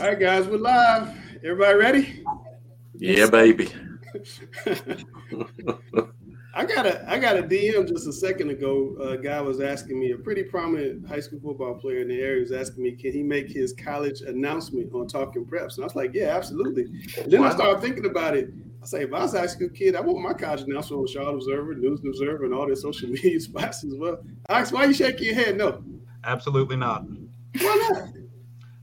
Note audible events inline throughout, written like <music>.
All right, guys, we're live. Everybody ready? Yeah, baby. <laughs> I got a I got a DM just a second ago. A guy was asking me, a pretty prominent high school football player in the area was asking me, can he make his college announcement on Talking Preps? And I was like, yeah, absolutely. And then wow. I started thinking about it. I say, if I was a high school kid, I want my college announcement on Charlotte Observer, News Observer, and all their social <laughs> media spots as well. Alex, why are you shaking your head? No. Absolutely not. Why not?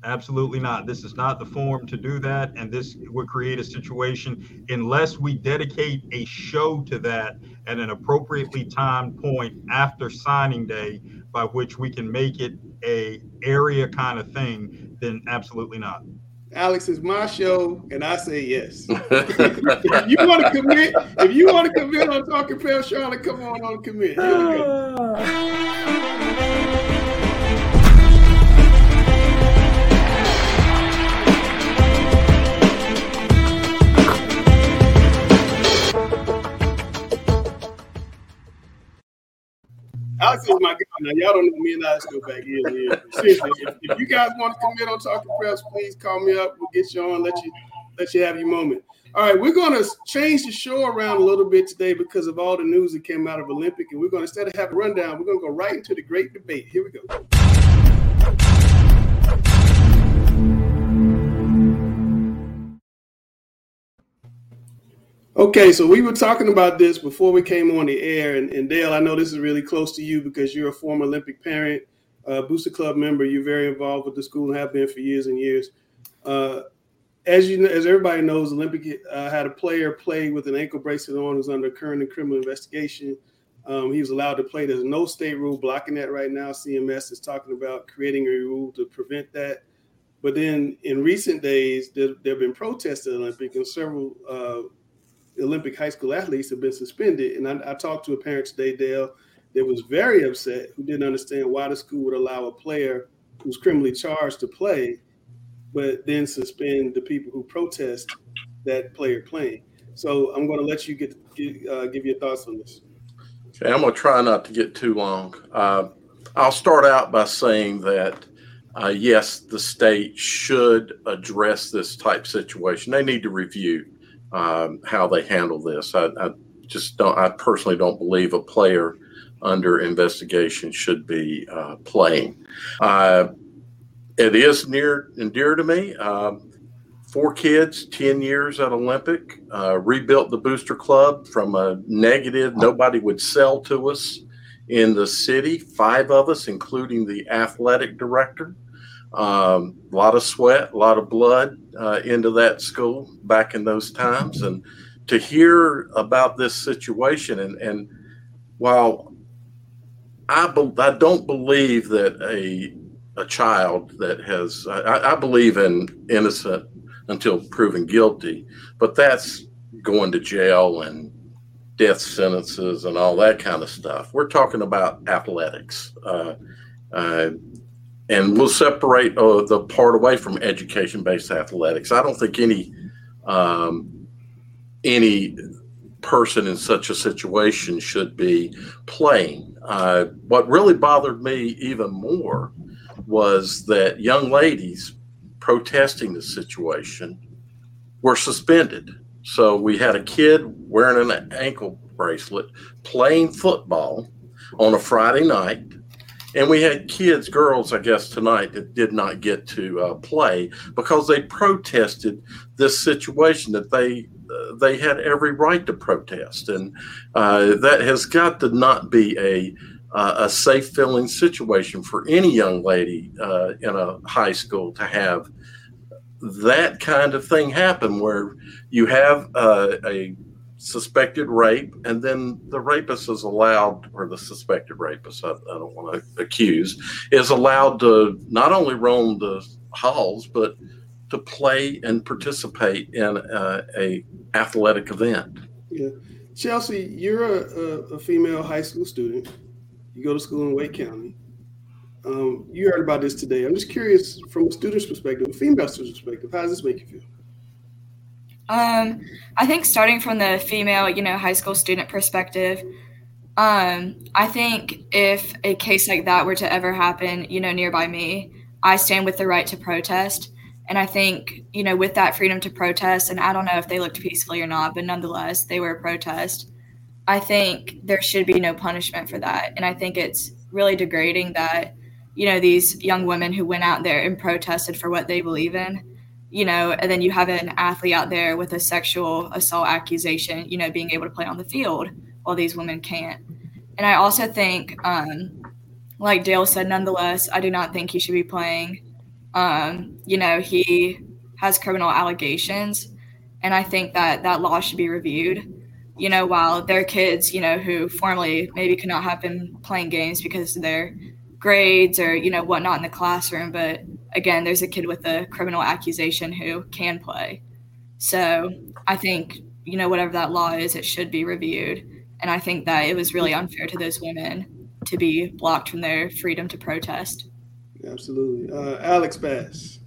Absolutely not. This is not the forum to do that. And this would create a situation unless we dedicate a show to that at an appropriately timed point after signing day by which we can make it a area kind of thing, then absolutely not. Alex, is my show, and I say yes. <laughs> if you want to commit, if you want to commit on Talking Pale Charlotte, come on on commit. <laughs> Alex is my guy. Now y'all don't know me and Alex go back and. Seriously, if, if, you guys want to commit on talking preps, please call me up. We'll get you on. Let you let you have your moment. All right, we're going to change the show around a little bit today because of all the news that came out of Olympic, and we're going to instead of have a rundown, we're going to go right into the great debate. Here we go. Okay, so we were talking about this before we came on the air, and, and Dale, I know this is really close to you because you're a former Olympic parent, uh, Booster Club member. You're very involved with the school and have been for years and years. Uh, as you as everybody knows, Olympic uh, had a player play with an ankle bracelet on who's under current criminal investigation. Um, he was allowed to play. There's no state rule blocking that right now. CMS is talking about creating a rule to prevent that. But then in recent days, there, there have been protests at Olympic, and several uh, Olympic high school athletes have been suspended. And I, I, talked to a parent today, Dale, that was very upset, who didn't understand why the school would allow a player who's criminally charged to play, but then suspend the people who protest that player playing. So I'm going to let you get, uh, give your thoughts on this. Okay, I'm going to try not to get too long. Uh, I'll start out by saying that. Uh, yes, the state should address this type situation. They need to review um, how they handle this. I, I, just don't. I personally don't believe a player under investigation should be uh, playing. Uh, it is near and dear to me. Um, four kids, 10 years at Olympic, uh, rebuilt the booster club from a negative, nobody would sell to us in the city, five of us, including the athletic director. Um, a lot of sweat, a lot of blood uh, into that school back in those times. And to hear about this situation, and, and while I, be, I don't believe that a, a child that has, I, I believe in innocent until proven guilty, but that's going to jail and death sentences and all that kind of stuff. We're talking about athletics. Uh, uh, and we'll separate uh, the part away from education-based athletics. I don't think any um, any person in such a situation should be playing. Uh, what really bothered me even more was that young ladies protesting the situation were suspended. So we had a kid wearing an ankle bracelet playing football on a Friday night and we had kids, girls, I guess, tonight that did not get to uh, play because they protested this situation that they uh, they had every right to protest, and uh, that has got to not be a uh, a safe feeling situation for any young lady uh, in a high school to have that kind of thing happen where you have uh, a suspected rape, and then the rapist is allowed, or the suspected rapist, I, I don't want to accuse, is allowed to not only roam the halls, but to play and participate in a, athletic event. Yeah. Chelsea, you're a, a, a, female high school student. You go to school in Wake County. Um, you heard about this today. I'm just curious, from a student's perspective, a female student's perspective, how does this make you feel? Um, I think starting from the female, you know, high school student perspective, um, I think if a case like that were to ever happen, you know, nearby me, I stand with the right to protest. And I think, you know, with that freedom to protest, and I don't know if they looked peacefully or not, but nonetheless, they were a protest. I think there should be no punishment for that. And I think it's really degrading that, you know, these young women who went out there and protested for what they believe in, you know, and then you have an athlete out there with a sexual assault accusation, you know, being able to play on the field while these women can't. And I also think, um, like Dale said, nonetheless, I do not think he should be playing um, you know, he has criminal allegations, and I think that that law should be reviewed. You know, while their kids, you know, who formerly maybe could not have been playing games because of their grades or you know whatnot in the classroom, but again, there's a kid with a criminal accusation who can play. So I think you know whatever that law is, it should be reviewed, and I think that it was really unfair to those women to be blocked from their freedom to protest. Absolutely. Uh, Alex Bass.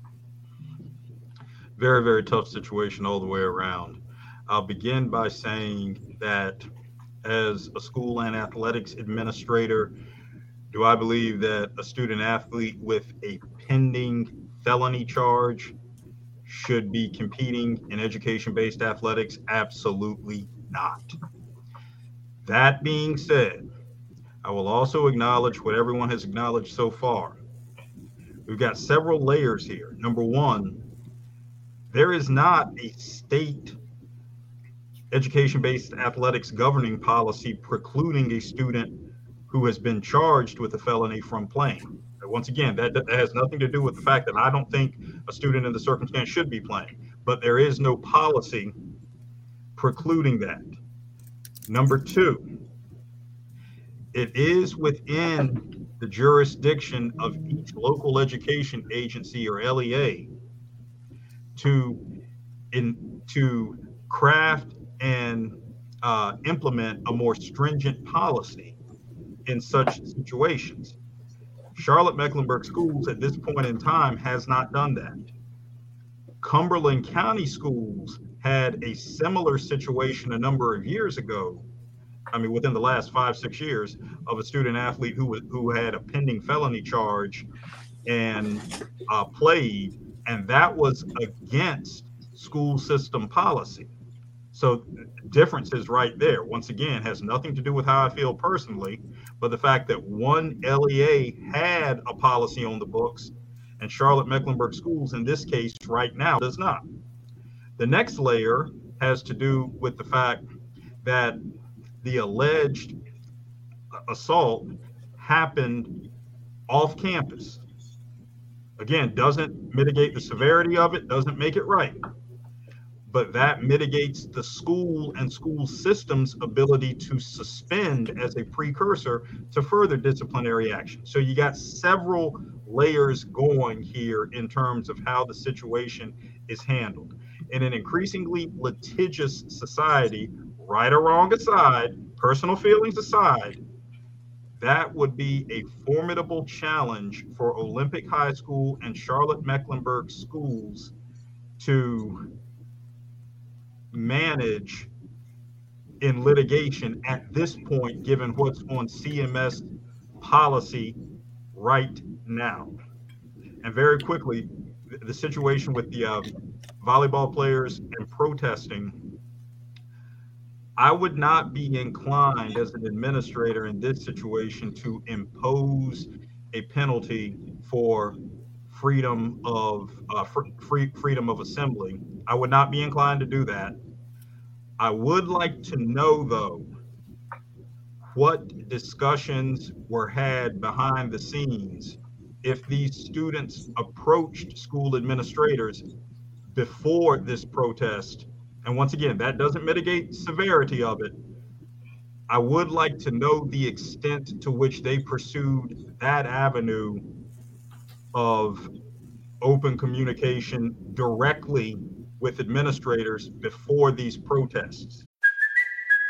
Very, very tough situation all the way around. I'll begin by saying that as a school and athletics administrator, do I believe that a student athlete with a pending felony charge should be competing in education based athletics? Absolutely not. That being said, I will also acknowledge what everyone has acknowledged so far We've got several layers here. Number one, there is not a state education based athletics governing policy precluding a student who has been charged with a felony from playing. Once again, that, that, has nothing to do with the fact that I don't think a student in the circumstance should be playing, but there is no policy precluding that. Number two, it is within the jurisdiction of each local education agency or LEA to in to craft and uh, implement a more stringent policy in such situations. Charlotte Mecklenburg Schools at this point in time has not done that. Cumberland County Schools had a similar situation a number of years ago I mean, within the last five, six years of a student athlete who was, who had a pending felony charge and uh, played, and that was against school system policy. So difference is right there. Once again, has nothing to do with how I feel personally, but the fact that one LEA had a policy on the books and Charlotte Mecklenburg Schools in this case right now does not. The next layer has to do with the fact that the alleged assault happened off campus. Again, doesn't mitigate the severity of it, doesn't make it right. But that mitigates the school and school systems' ability to suspend as a precursor to further disciplinary action. So you got several layers going here in terms of how the situation is handled. In an increasingly litigious society, right or wrong aside, personal feelings aside, that would be a formidable challenge for Olympic High School and Charlotte Mecklenburg schools to manage in litigation at this point, given what's on CMS policy right now. And very quickly, the situation with the uh, volleyball players and protesting I would not be inclined as an administrator in this situation to impose a penalty for freedom of uh, free freedom of assembly. I would not be inclined to do that. I would like to know though what discussions were had behind the scenes if these students approached school administrators before this protest and once again, that doesn't mitigate severity of it. I would like to know the extent to which they pursued that avenue of open communication directly with administrators before these protests.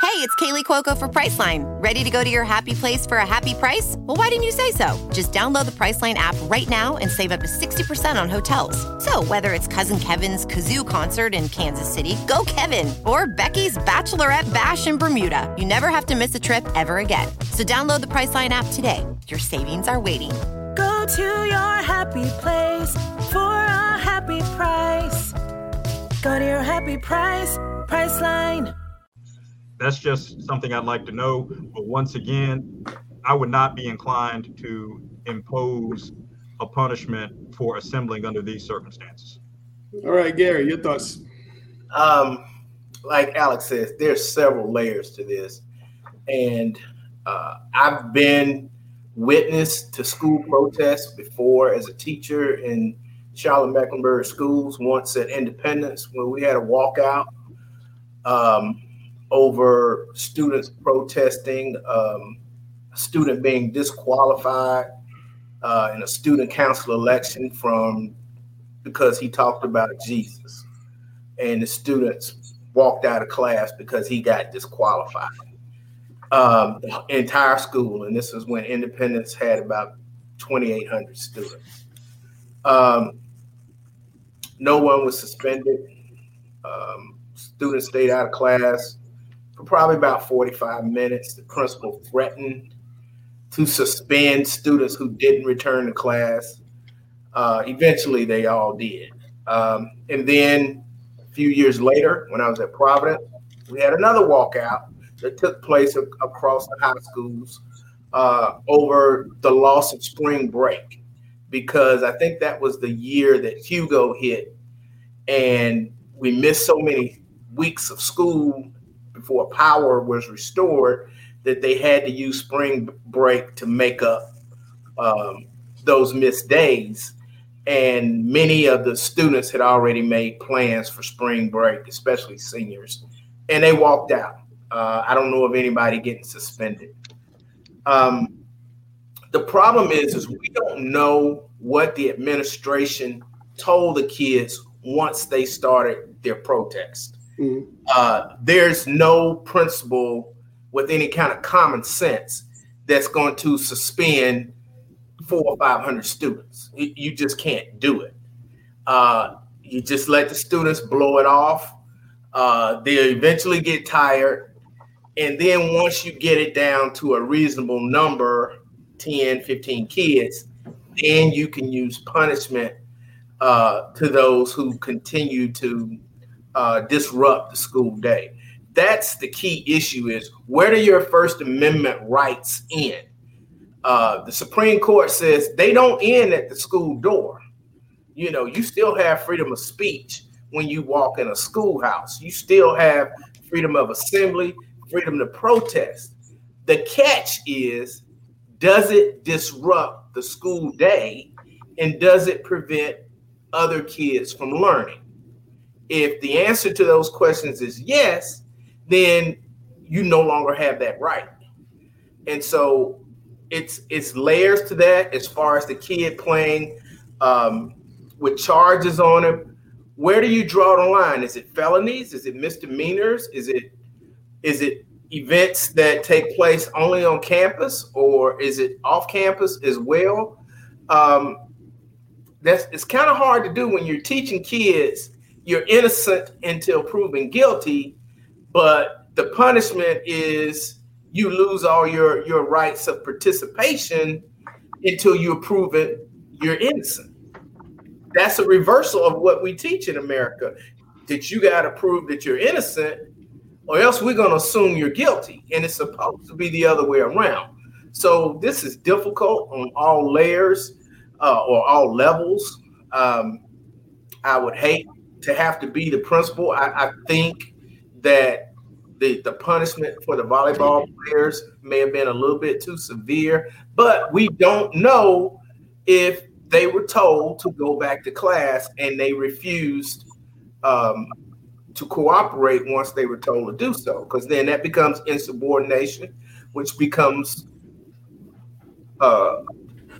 Hey, it's Kaley Cuoco for Priceline. Ready to go to your happy place for a happy price? Well, why didn't you say so? Just download the Priceline app right now and save up to 60% on hotels. So, whether it's Cousin Kevin's Kazoo concert in Kansas City, go Kevin, or Becky's Bachelorette Bash in Bermuda, you never have to miss a trip ever again. So, download the Priceline app today. Your savings are waiting. Go to your happy place for a happy price. Go to your happy price, Priceline that's just something I'd like to know. But once again, I would not be inclined to impose a punishment for assembling under these circumstances. All right, Gary, your thoughts. Um, like Alex says, there's several layers to this, and uh, I've been witness to school protests before as a teacher in Charlotte Mecklenburg schools. Once at Independence, when we had a walkout. Um, over students protesting, um, a student being disqualified uh, in a student council election from because he talked about Jesus, and the students walked out of class because he got disqualified. Um, the entire school, and this was when Independence had about 2,800 students. Um, no one was suspended. Um, students stayed out of class for probably about 45 minutes. The principal threatened to suspend students who didn't return to class. Uh, eventually, they all did. Um, and then a few years later, when I was at Providence, we had another walkout that took place across the high schools uh, over the loss of spring break, because I think that was the year that Hugo hit, and we missed so many weeks of school before power was restored that they had to use spring break to make up um, those missed days. And many of the students had already made plans for spring break, especially seniors, and they walked out. Uh, I don't know of anybody getting suspended. Um, the problem is, is we don't know what the administration told the kids once they started their protest. Mm-hmm. Uh, there's no principal with any kind of common sense that's going to suspend four or five hundred students. You just can't do it. Uh, you just let the students blow it off. Uh, they eventually get tired. And then once you get it down to a reasonable number 10, 15 kids then you can use punishment uh, to those who continue to uh, disrupt the school day. That's the key issue is where do your First Amendment rights end? Uh, the Supreme Court says they don't end at the school door. You know, you still have freedom of speech when you walk in a schoolhouse. You still have freedom of assembly, freedom to protest. The catch is does it disrupt the school day and does it prevent other kids from learning? If the answer to those questions is yes, then you no longer have that right. And so it's it's layers to that as far as the kid playing um, with charges on him. Where do you draw the line? Is it felonies? Is it misdemeanors? Is it is it events that take place only on campus, or is it off campus as well? Um, that's it's kind of hard to do when you're teaching kids you're innocent until proven guilty, but the punishment is you lose all your your rights of participation until you're proven you're innocent. That's a reversal of what we teach in America. That you got to prove that you're innocent, or else we're going to assume you're guilty, and it's supposed to be the other way around. So this is difficult on all layers uh, or all levels. Um, I would hate to have to be the principal. I, I think that the, the punishment for the volleyball players may have been a little bit too severe, but we don't know if they were told to go back to class and they refused um, to cooperate once they were told to do so, because then that becomes insubordination, which becomes uh,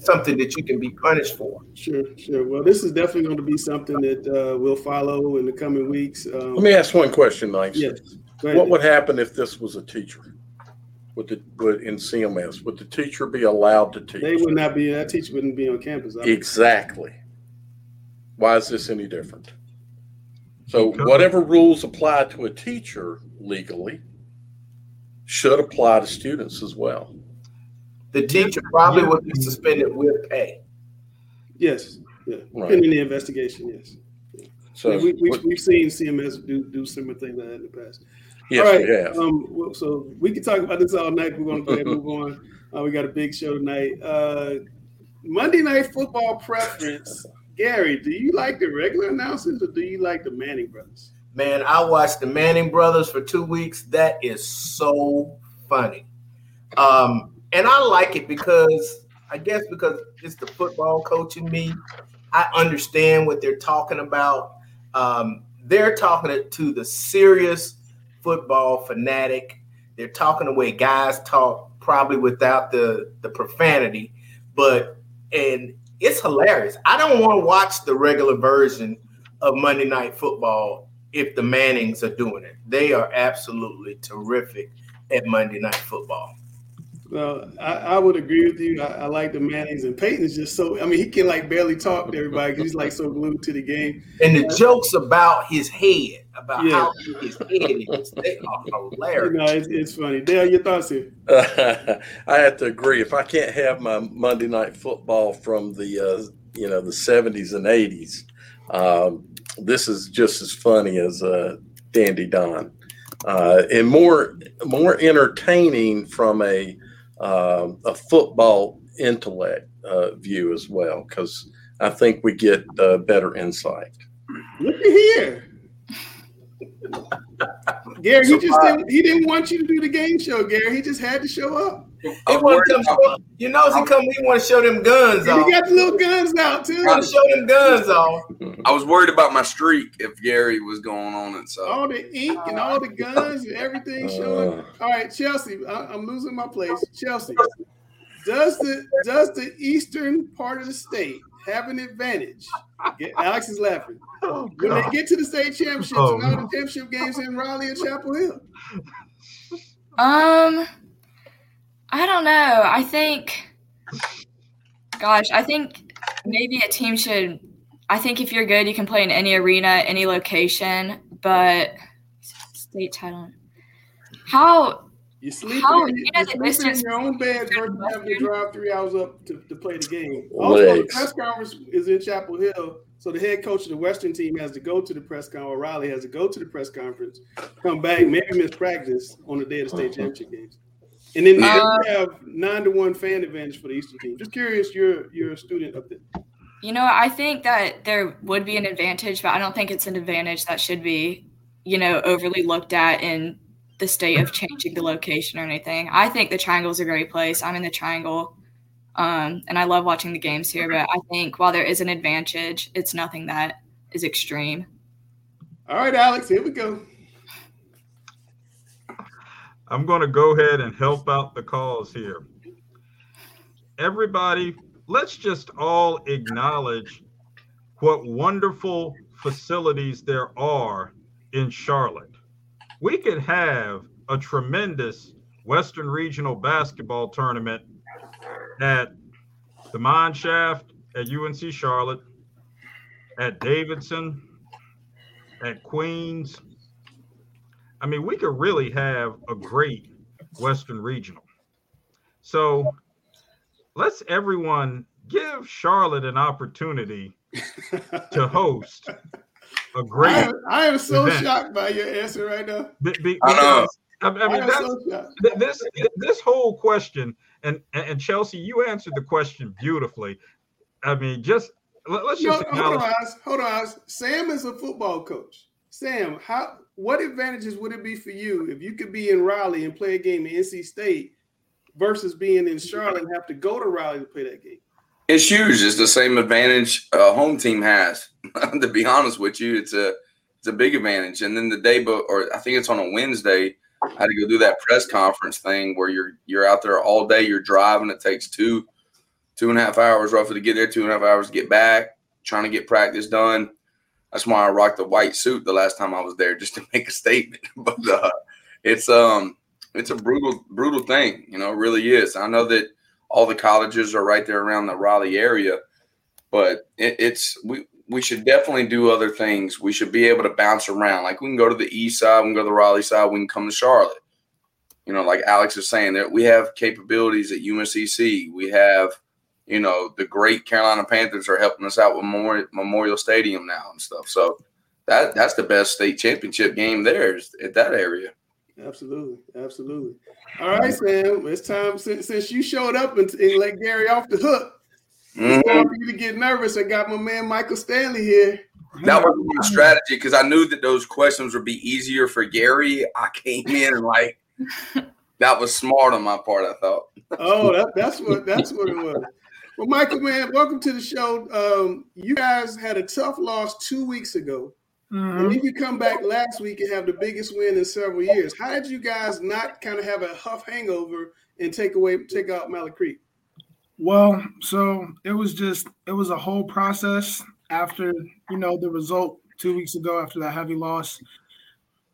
something that you can be punished for. Sure, sure. Well, this is definitely going to be something that uh, we'll follow in the coming weeks. Um, Let me ask one question, Langston. yes. Go ahead. What would happen if this was a teacher? Would the, would, in CMS, would the teacher be allowed to teach? They would not be. That teacher wouldn't be on campus. I- Exactly. Why is this any different? So whatever rules apply to a teacher legally should apply to students as well. The teacher probably would be suspended with pay. Yes. Yeah. Right. Pending the investigation. Yes. So Yeah, we, we, we've seen CMS do do similar things like that in the past. yes, all right. we have. Um, well, so we can talk about this all night. We're going to go ahead and move on. Uh, we got a big show tonight. Uh, Monday Night Football preference. <laughs> Gary, do you like the regular announcers or do you like the Manning brothers? Man, I watched the Manning brothers for two weeks. That is so funny. Um, and I like it because I guess because it's the football coach in me. I understand what they're talking about. Um, they're talking it to the serious football fanatic. They're talking the way guys talk, probably without the the profanity, but and it's hilarious. I don't want to watch the regular version of Monday Night Football if the Mannings are doing it. They are absolutely terrific at Monday Night Football. Well, I, I would agree with you. I, I like the Mannings, and Peyton is just so. I mean, he can like barely talk to everybody because he's like so glued to the game. And the jokes about his head, about Yeah. how his head is, they are You hilarious. know, it's, it's funny. Dale, your thoughts here? <laughs> I have to agree. If I can't have my Monday night football from the uh, you know the seventies and eighties, um, this is just as funny as uh, Dandy Don, uh, and more more entertaining from a uh, a football intellect uh, view as well, because I think we get uh, better insight. Look at here. <laughs> Gary, he just didn't, he didn't want you to do the game show, Gary. He just had to show up. He want to come show, you know, he come. He want to show them guns And off. he got the little guns out too. He want to show them guns off. I was worried about my streak if Gary was going on it. So All the ink and all the guns and everything showing. Uh, All right, Chelsea, I, I'm losing my place. Chelsea, does the does the eastern part of the state have an advantage? Alex is laughing. Oh, When they get to the state championships Oh, and all the championship games in Raleigh and Chapel Hill. Um, I don't know. I think, gosh, I think maybe a team should. I think if you're good, you can play in any arena, any location. But state title, how? You sleep How- in, you you know are the sleeping in your own bed versus having to drive three hours up to, to play the game. Also, the press conference is in Chapel Hill, so the head coach of the Western team has to go to the press conference. Or Riley has to go to the press conference, come back, maybe miss practice on the day of the state uh-huh. championship games, and then Uh, you have nine to one fan advantage for the Eastern team. Just curious, you're you're a student up there. You know, I think that there would be an advantage, but I don't think it's an advantage that should be, you know, overly looked at in the state of changing the location or anything. I think the Triangle is a great place. I'm in the Triangle, um, and I love watching the games here. But I think while there is an advantage, it's nothing that is extreme. All right, Alex, here we go. I'm going to go ahead and help out the cause here. Everybody, let's just all acknowledge what wonderful facilities there are in Charlotte. We could have a tremendous Western Regional basketball tournament at the Mine Shaft at UNC Charlotte, at Davidson, at Queens. I mean, we could really have a great Western Regional. So let's everyone give Charlotte an opportunity to <laughs> host a great. am, I am so event. shocked by your answer right now. be- be- I know. because, I, I I, mean, am that's, so this this whole question, and and Chelsea, you answered the question beautifully. I mean, just let, us No, just hold on, hold on. Sam is a football coach. Sam, how what advantages would it be for you if you could be in Raleigh and play a game in NC State versus being in Charlotte and have to go to Raleigh to play that game? it's huge. It's the same advantage a home team has. <laughs> to be honest with you, it's a it's a big advantage. And then the day, but or I think it's on a Wednesday. I had to go do that press conference thing where you're you're out there all day. You're driving. It takes two two and a half hours roughly to get there. Two and a half hours to get back. Trying to get practice done. That's why I rocked the white suit the last time I was there, just to make a statement. <laughs> But uh, it's um it's a brutal brutal thing. You know, it really is. I know that all the colleges are right there around the Raleigh area, but it, it's we we should definitely do other things. We should be able to bounce around. Like we can go to the east side, we can go to the Raleigh side, we can come to Charlotte. You know, like Alex is saying, that we have capabilities at UNCC. We have, you know, the great Carolina Panthers are helping us out with Memorial, Memorial Stadium now and stuff. So that that's the best state championship game there is at that area. Absolutely, absolutely. All right, Sam. It's time since, since you showed up and, and let Gary off the hook. It's mm-hmm. time for you to get nervous. I got my man Michael Stanley here. That was my strategy because I knew that those questions would be easier for Gary. I came in and like <laughs> that was smart on my part. I thought. Oh, that, that's what that's what it was. Well, Michael, man, welcome to the show. Um, you guys had a tough loss two weeks ago, Mm-hmm. and then you come back last week and have the biggest win in several years. How did you guys not kind of have a huff hangover and take away take out Mallard Creek? Well, so it was just it was a whole process after you know the result two weeks ago after that heavy loss.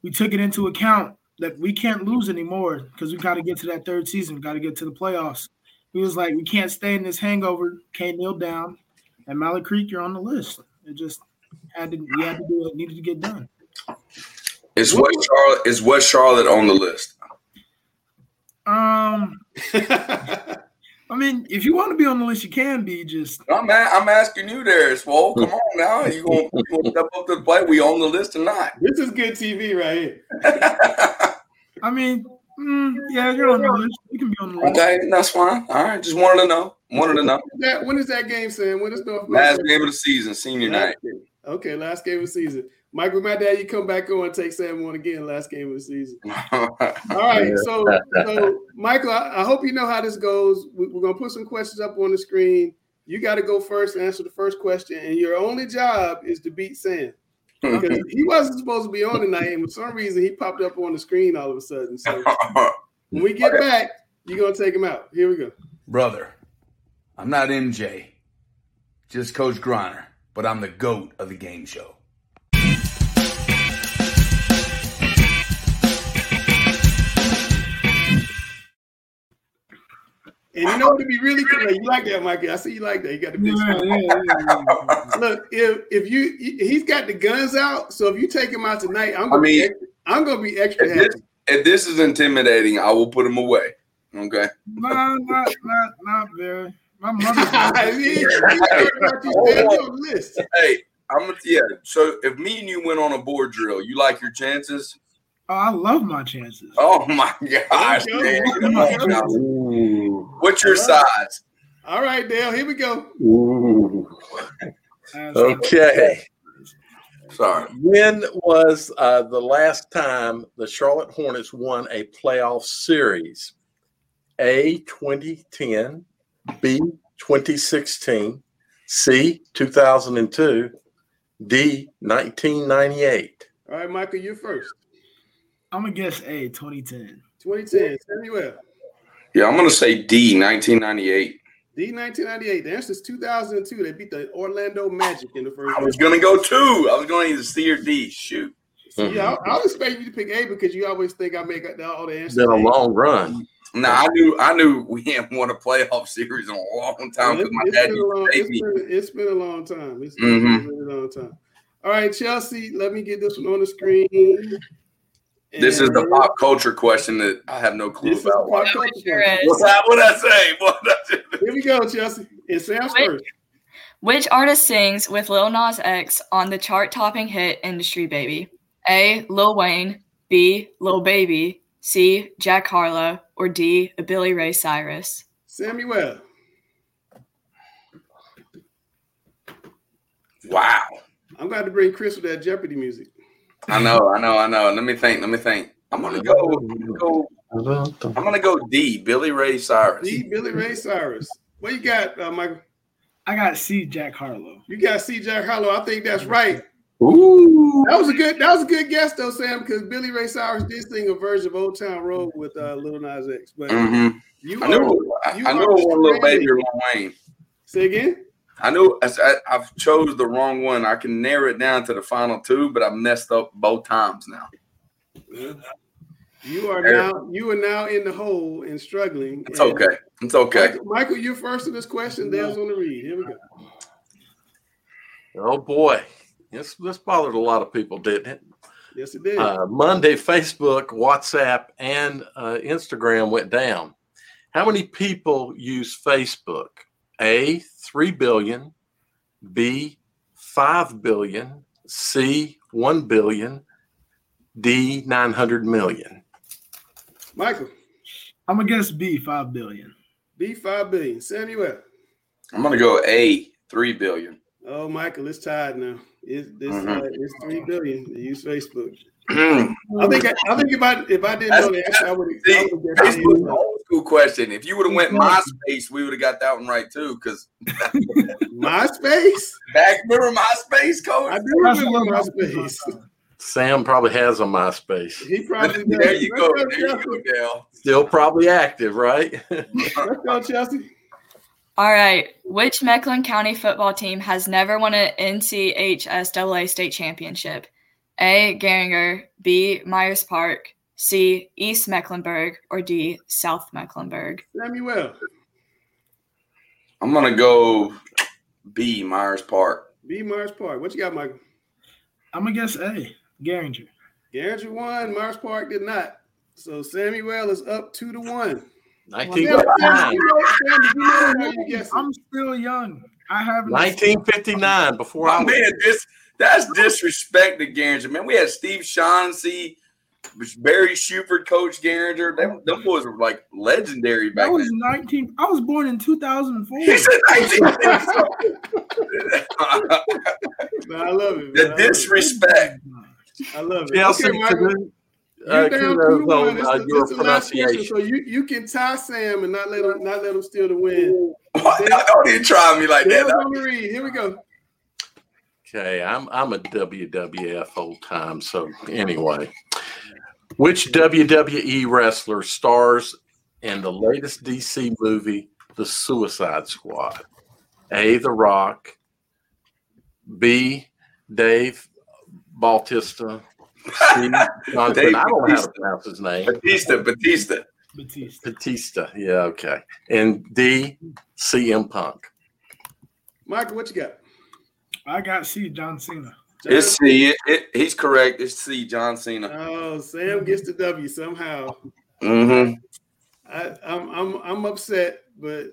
We took it into account that we can't lose anymore because we got to get to that third season, got to get to the playoffs. We was like, we can't stay in this hangover, can't kneel down. And Mallard Creek, you're on the list. It just had to we had to do it, needed to get done. Is West Charlotte is West Charlotte on the list? Um <laughs> I mean, if you want to be on the list, you can be. Just I'm a- I'm asking you there, Swole. Come on now. You gonna, you gonna step up to the plate? We on the list or not? This is good TV right here. <laughs> I mean, mm, yeah, you're on the list. You can be on the list. Okay, that's fine. All right, just wanted to know. Wanted to know. That when is that game, Sam? When is North? Last game of the season, senior night. Game. Okay, last game of the season. Michael, my dad, you come back on and take Sam on again. Last game of the season. <laughs> All right, so so Michael, I, I hope you know how this goes. We, we're gonna put some questions up on the screen. You got to go first, and answer the first question, and your only job is to beat Sam because <laughs> he wasn't supposed to be on tonight, and for some reason he popped up on the screen all of a sudden. So <laughs> when we get back, you're gonna take him out. Here we go. Brother, I'm not MJ, just Coach Griner, but I'm the GOAT of the game show. And you know what would be really cool? You like that, Michael? I see you like that. You got the big Yeah, yeah, yeah, yeah. <laughs> Look, if if you he's got the guns out, so if you take him out tonight, I'm gonna be mean, extra, I'm gonna be extra if happy. this, if this is intimidating, I will put him away. Okay. No, not not not very. My mother. He- he you on the list. Hey, I'm gonna yeah. So if me and you went on a board drill, you like your chances? Oh, I love my chances. Oh my <laughs> gosh, man. you go. Come on now. What's your All right. size? All right, Dale, here we go. As- Okay. Sorry. When was uh, the last time the Charlotte Hornets won a playoff series? A 2010, B 2016, C 2002, D 1998. All right, Michael, you're first. I'm gonna guess A 2010. 2010, Samuel. Yeah, I'm gonna say D, 1998. D 1998. The answer is 2002. They beat the Orlando Magic in the first. I was gonna go two. I was going either C or D. Shoot. See, I, I was expecting you to pick A because you always think I make all the It's answers. been a A. long run. Now I knew I knew we hadn't won a playoff series in a long time because my it's dad been used long- to take it's been- it's been a long time. It's been Mhm. a really long time. All right, Chelsea, let me get this one on the screen. This is the pop culture question that I have no clue This is the about. pop No, culture sure What's that? What I say? <laughs> What I say? Here we go, Chelsea. And Sam's Wait. first. Which artist sings with Lil Nas X on the chart topping hit Industry Baby? A. Lil Wayne, B. Lil Baby, C. Jack Harlow, or D, a Billy Ray Cyrus? Samuel. Wow. I'm glad to bring Chris with that Jeopardy music. I know, I know, I know. Let me think. Let me think. I'm gonna go. go I'm gonna go D. Billy Ray Cyrus. D. Billy Ray Cyrus. What you got, uh, Michael? I got C Jack Harlow. You got C. Jack Harlow. I think that's right. Ooh. That was a good. That was a good guess though, Sam, because Billy Ray Cyrus did sing a version of Old Town Road with uh, Lil Nas X. But Mhm. you I are, knew, I, you I knew are it was Little Baby stranded. or Lil Wayne. Say again. I knew I, I, I've chose the wrong one. I can narrow it down to the final two, but I messed up both times now. Yeah. You are There. now. You are now in the hole and struggling. It's And okay. It's okay. Michael, Michael, you're first in this question. Dale's on the read. Here we go. Oh boy, this this bothered a lot of people, didn't it? Yes, it did. Uh, Monday, Facebook, WhatsApp, and uh, Instagram went down. How many people use Facebook? A, 3 billion, B, 5 billion, C, 1 billion, D, 900 million. Michael, I'm gonna guess B, five billion. B five billion. Samuel. I'm gonna go A three billion. Oh, Michael, it's tied now. It's this. Mhm. Uh, it's three billion. They use Facebook. I think. I, I think if I if I didn't know the answer, I would See, have guessed. Old school question. If you would have went MySpace, we would have got that one right too. Because MySpace. back remember MySpace, coach? I do remember MySpace. Sam probably has a MySpace. He probably does. There you Let's go. go, There you go, Dale. Still probably active, right? <laughs> Let's go, Chelsea. All right. Which Mecklenburg County football team has never won an NCHSAA state championship? A. Garinger, B. Myers Park, C. East Mecklenburg, or D. South Mecklenburg? Samuel. I'm gonna go B Myers Park. B. Myers Park. What you got, Michael? I'm gonna guess A, Garinger. Garrett won. Myers Park did not. So Samuel is up two to one. Sam, Sam, 1959. you know- Sam, did you know how you guessed it? I'm still young. I haven't. 1959, before I Oh, was. man, this that's disrespect to Garinger. Man, we had Steve Shaughnessy, Barry Shuford, Coach Garinger. Them, them boys were like legendary back I was then. 19. I was born in 2004. He said 1950. <laughs> <laughs> I love it. man. The disrespect. I love it. Chelsea, okay, You're uh, down two kudos one. on This uh, is- your this is the last question, pronunciation. so you, you can tie Sam and not let him not let him steal the win. Don't even try me like that. on read. Here we go. Okay, I'm I'm a WWF old time. So anyway, which WWE wrestler stars in the latest DC movie, The Suicide Squad? A. The Rock. B. Dave Bautista. C. Johnson. Dave I don't know how to pronounce his name. Batista, Batista. Batista. Batista. Yeah. Okay. And D. CM Punk. Michael, what you got? I got C, John Cena. It's C. It, it, he's correct. It's C. John Cena. Oh, Sam gets the W somehow. Mm-hmm. I, I'm I'm I'm upset, but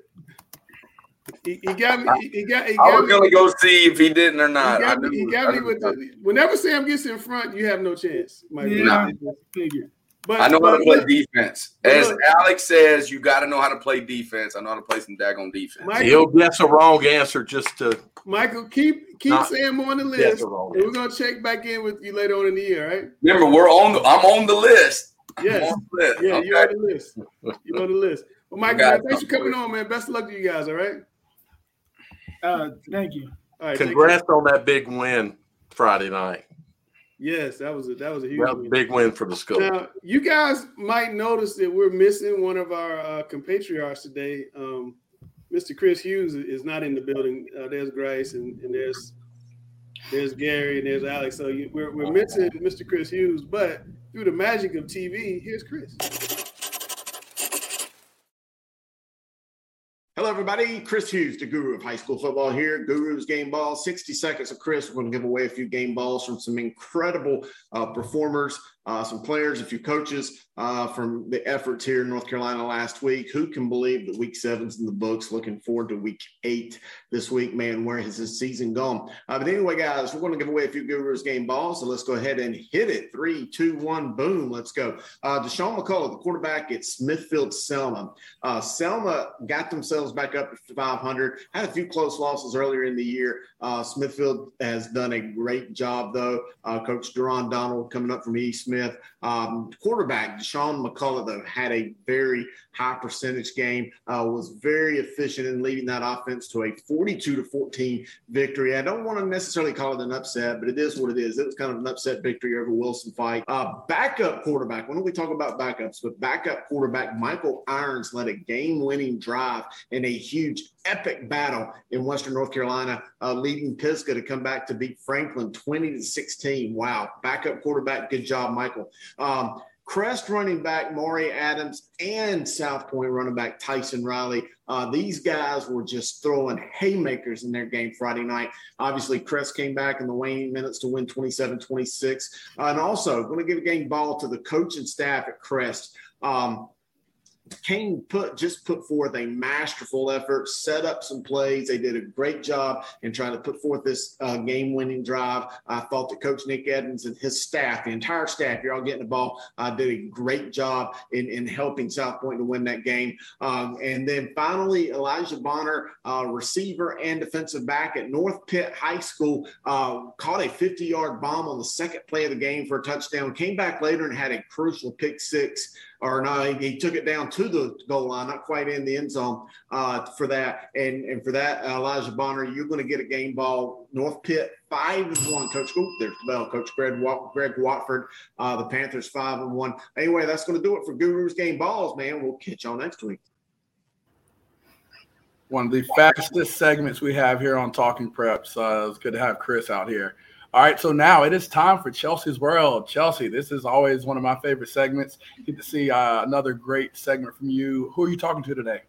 he, he got me. He, he got. I was me. gonna go see if he didn't or He not. I got me, he got me with the. Whenever Sam gets in front, you have no chance. Michael. Yeah, figured. But I know how to play defense. As look. Alex says, you got to know how to play defense. I know how to play some daggone defense. He'll Michael, guess a wrong answer just to Michael, keep keep Sam on the Yes, list, the wrong and we're gonna check back in with you later on in the year, right? Remember, we're on. The, I'm on the list. Yes. the list. Yeah, okay? you're on the list. You're on the list. Well, Michael, thanks for coming on, man. Best of luck to you guys. All right. Uh, thank you. All right. congrats on that big win Friday night. Yes, that was a that was a huge. That was win. big win for the school. Now, you guys might notice that we're missing one of our uh, compatriots today. Um, Mr. Chris Hughes is not in the building. Uh, there's Grace and, and there's there's Gary and there's Alex. So you, we're, we're missing Mr. Chris Hughes, but through the magic of TV, here's Chris. Everybody. Chris Hughes, the guru of high school football here. Guru's Game Ball. 60 seconds of Chris. We're going to give away a few game balls from some incredible uh, performers, uh, some players, a few coaches uh, from the efforts here in North Carolina last week. Who can believe that week seven's in the books? Looking forward to week eight this week. Man, where has this season gone? Uh, but anyway, guys, we're going to give away a few Guru's Game Balls. So let's go ahead and hit it. Three, two, one, boom. Let's go. Uh, Deshaun McCullough, the quarterback at Smithfield Selma. Uh, Selma got themselves back up to 500. Had a few close losses earlier in the year. Uh, Smithfield has done a great job, though. Coach Duron Donald coming up from East Smith. Um, quarterback Deshaun McCullough, though, had a very high percentage game, uh, was very efficient in leading that offense to a 42 to 14 victory. I don't want to necessarily call it an upset, but it is what it is. It was kind of an upset victory over Wilson Fike. Uh, backup quarterback, when we talk about backups, but backup quarterback Michael Irons led a game winning drive in a huge epic battle in Western North Carolina, uh, leading Pisgah to come back to beat Franklin 20 to 16. Wow. Backup quarterback. Good job, Michael. Um, Crest running back Maury Adams and South Point running back Tyson Riley. Uh, these guys were just throwing haymakers in their game Friday night. Obviously, Crest came back in the waning minutes to win 27 26. Uh, and also, going to give a game ball to the coach and staff at Crest. Um, Kane put just put forth a masterful effort, set up some plays. They did a great job in trying to put forth this uh, game-winning drive. I thought that Coach Nick Evans and his staff, the entire staff, you're all getting the ball, uh, did a great job in, in helping South Point to win that game. Um, and then finally, Elijah Bonner, uh, receiver and defensive back at North Pitt High School, uh, caught a 50-yard bomb on the second play of the game for a touchdown. Came back later and had a crucial pick six or no, he, he, took it down to the goal line, not quite in the end zone uh, for that. And and for that, uh, Elijah Bonner, you're going to get a game ball. North Pitt five and one. Coach, there's the bell. Coach Greg, Greg Watford, uh, the Panthers five and one. Anyway, that's going to do it for Guru's game balls, man. We'll catch y'all next week. One of the fastest segments we have here on Talking Preps. Uh, it's good to have Chris out here. All right, so now it is time for Chelsea's World. Chelsea, this is always one of my favorite segments. Get to see uh, another great segment from you. Who are you talking to today?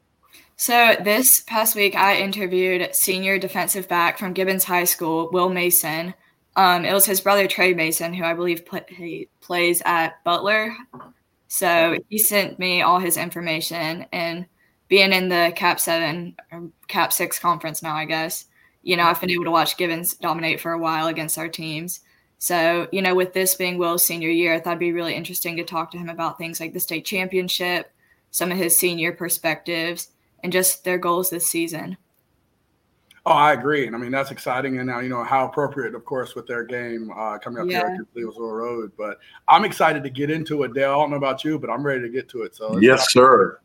So this past week, I interviewed senior defensive back from Gibbons High School, Will Mason. Um, it was his brother Trey Mason, who I believe play, plays at Butler. So he sent me all his information, and being in the Cap Seven, or Cap Six conference now, I guess you know, I've been able to watch Gibbons dominate for a while against our teams. So, you know, with this being Will's senior year, I thought it'd be really interesting to talk to him about things like the state championship, some of his senior perspectives, and just their goals this season. Oh, I agree, and I mean that's exciting, and now you know how appropriate, of course, with their game uh, coming up yeah. here at Cleveland Road. But I'm excited to get into it, Dale. I don't know about you, but I'm ready to get to it. So yes, sir.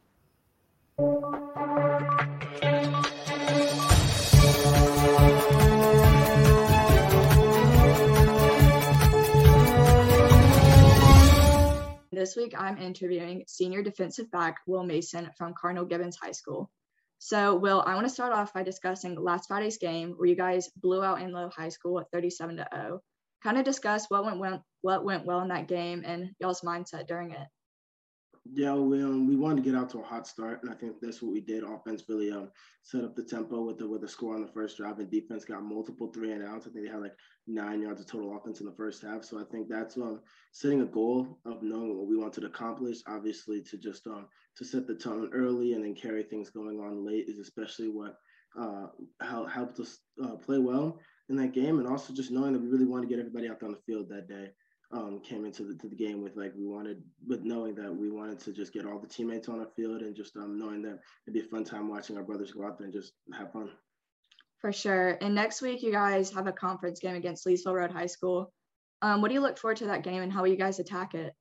This week, I'm interviewing senior defensive back Will Mason from Cardinal Gibbons High School. So, Will, I want to start off by discussing last Friday's game where you guys blew out Enloe High School at 37 to 0. Kind of discuss what went what went well in that game and y'all's mindset during it. Yeah, we um, we wanted to get out to a hot start, and I think that's what we did. Offense really um set up the tempo with the with the score on the first drive, and defense got multiple three and outs. I think they had like nine yards of total offense in the first half. So I think that's um setting a goal of knowing what we want to accomplish. Obviously, to just um to set the tone early and then carry things going on late is especially what uh helped us uh, play well in that game, and also just knowing that we really want to get everybody out on the field that day um, came into the, to the game with like we wanted, with knowing that we wanted to just get all the teammates on the field and just um, knowing that it'd be a fun time watching our brothers go out there and just have fun. For sure. And next week, you guys have a conference game against Leesville Road High School. Um, what do you look forward to that game and how will you guys attack it?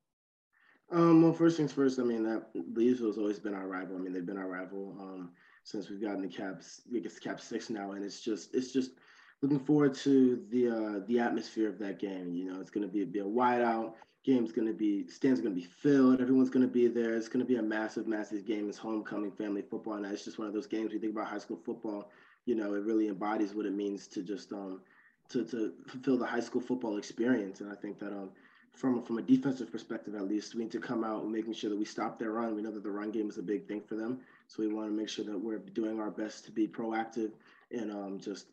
Um, well, first things first, I mean, that Leesville's always been our rival. I mean, they've been our rival um, since we've gotten the caps, I guess cap six now. And it's just, it's just, looking forward to the uh, the atmosphere of that game. You know, it's going to be, be a wide out game's going to be stands going to be filled. Everyone's going to be there. It's going to be a massive, massive game. It's homecoming family football, and it's just one of those games. We think about high school football. You know, it really embodies what it means to just um to to fulfill the high school football experience. And I think that um from from a defensive perspective, at least, we need to come out making sure that we stop their run. We know that the run game is a big thing for them, so we want to make sure that we're doing our best to be proactive and um, just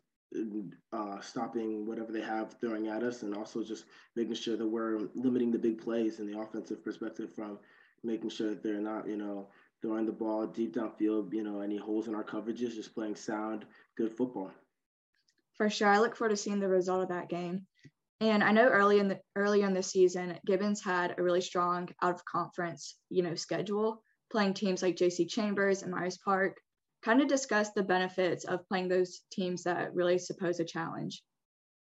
uh, stopping whatever they have throwing at us, and also just making sure that we're limiting the big plays in the offensive perspective from making sure that they're not, you know, throwing the ball deep downfield, you know, any holes in our coverages, just playing sound, good football. For sure, I look forward to seeing the result of that game. And I know early in the earlier in the season, Gibbons had a really strong out of conference, you know, schedule, playing teams like JC Chambers and Myers Park kind of discuss the benefits of playing those teams that really suppose a challenge.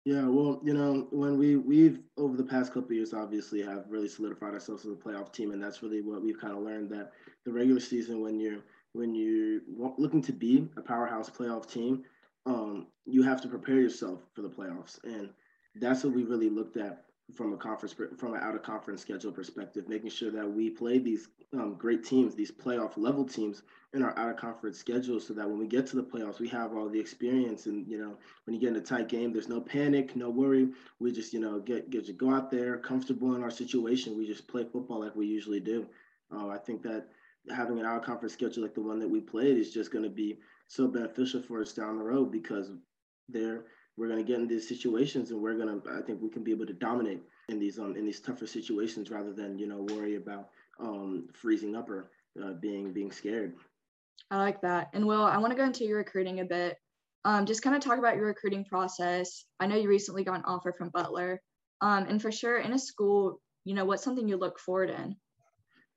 Yeah, well, you know, when we we've over the past couple years, obviously have really solidified ourselves as a playoff team, and that's really what we've kind of learned that the regular season, when you're when you're looking to be a powerhouse playoff team, um, you have to prepare yourself for the playoffs, and that's what we really looked at from a conference from an out of conference schedule perspective, making sure that we play these um, great teams, these playoff level teams in our out of conference schedule, so that when we get to the playoffs, we have all the experience. And you know, when you get in a tight game, there's no panic, no worry. We just you know get get to go out there comfortable in our situation. We just play football like we usually do. Uh, I think that having an out of conference schedule like the one that we played is just going to be so beneficial for us down the road because there we're going to get in these situations and we're going to i think we can be able to dominate in these um in these tougher situations rather than you know worry about um freezing up or uh, being being scared. I like that. And will i want to go into your recruiting a bit. Um just kind of talk about your recruiting process. I know you recently got an offer from butler. Um and for sure in a school you know what's something you look forward in?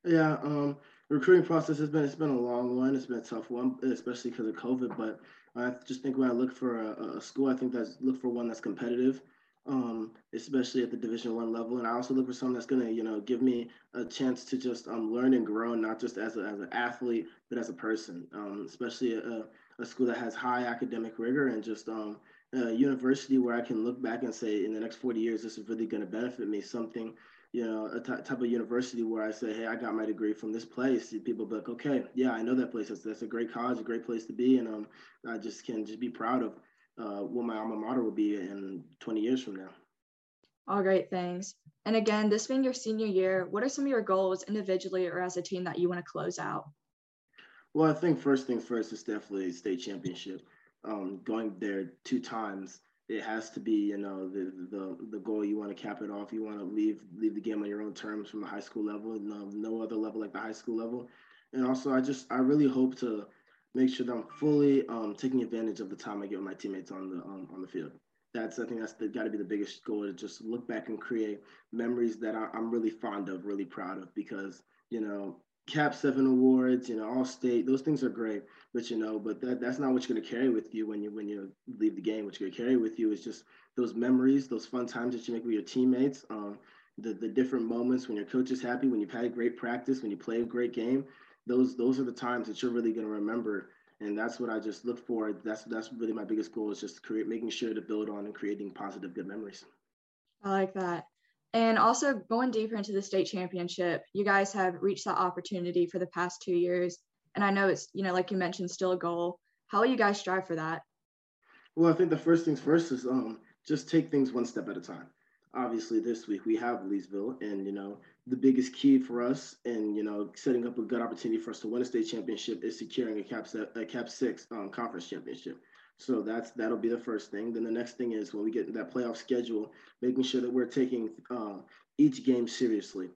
Yeah um recruiting process has been it's been a long one. It's been a tough one especially because of covid but I just think when I look for a, a school, I think that's look for one that's competitive, um, especially at the Division One level, and I also look for someone that's going to, you know, give me a chance to just um, learn and grow, not just as a, as an athlete, but as a person. Um, especially a, a school that has high academic rigor and just um, a university where I can look back and say, in the next 40 years, this is really going to benefit me. Something you know, a t- type of university where I say, hey, I got my degree from this place. People be like, okay, yeah, I know that place. That's, that's a great college, a great place to be, and um, I just can just be proud of uh, what my alma mater will be in 20 years from now. All great things. And again, this being your senior year, what are some of your goals individually or as a team that you want to close out? Well, I think first things first is definitely state championship. Um, going there two times it has to be you know the the the goal you want to cap it off you want to leave leave the game on your own terms from the high school level no no other level like the high school level. And also i just i really hope to make sure that i'm fully um, taking advantage of the time i get with my teammates on the um, on the field. That's i think that's got to be the biggest goal to just look back and create memories that I, i'm really fond of really proud of because you know cap seven awards, you know, all state, those things are great. But you know, but that, that's not what you're gonna carry with you when you when you leave the game. What you're gonna carry with you is just those memories, those fun times that you make with your teammates, um, the the different moments when your coach is happy, when you've had a great practice, when you play a great game. Those those are the times that you're really gonna remember. And that's what I just look for. That's that's really my biggest goal is just create making sure to build on and creating positive good memories. I like that. And also going deeper into the state championship, you guys have reached that opportunity for the past two years. And I know it's, you know, like you mentioned, still a goal. How will you guys strive for that? Well, I think the first things first is um, just take things one step at a time. Obviously, this week we have Leesville, and you know the biggest key for us, and you know setting up a good opportunity for us to win a state championship is securing a Cap a Cap Six um, conference championship. So that's that'll be the first thing. Then the next thing is when we get that playoff schedule, making sure that we're taking uh, each game seriously.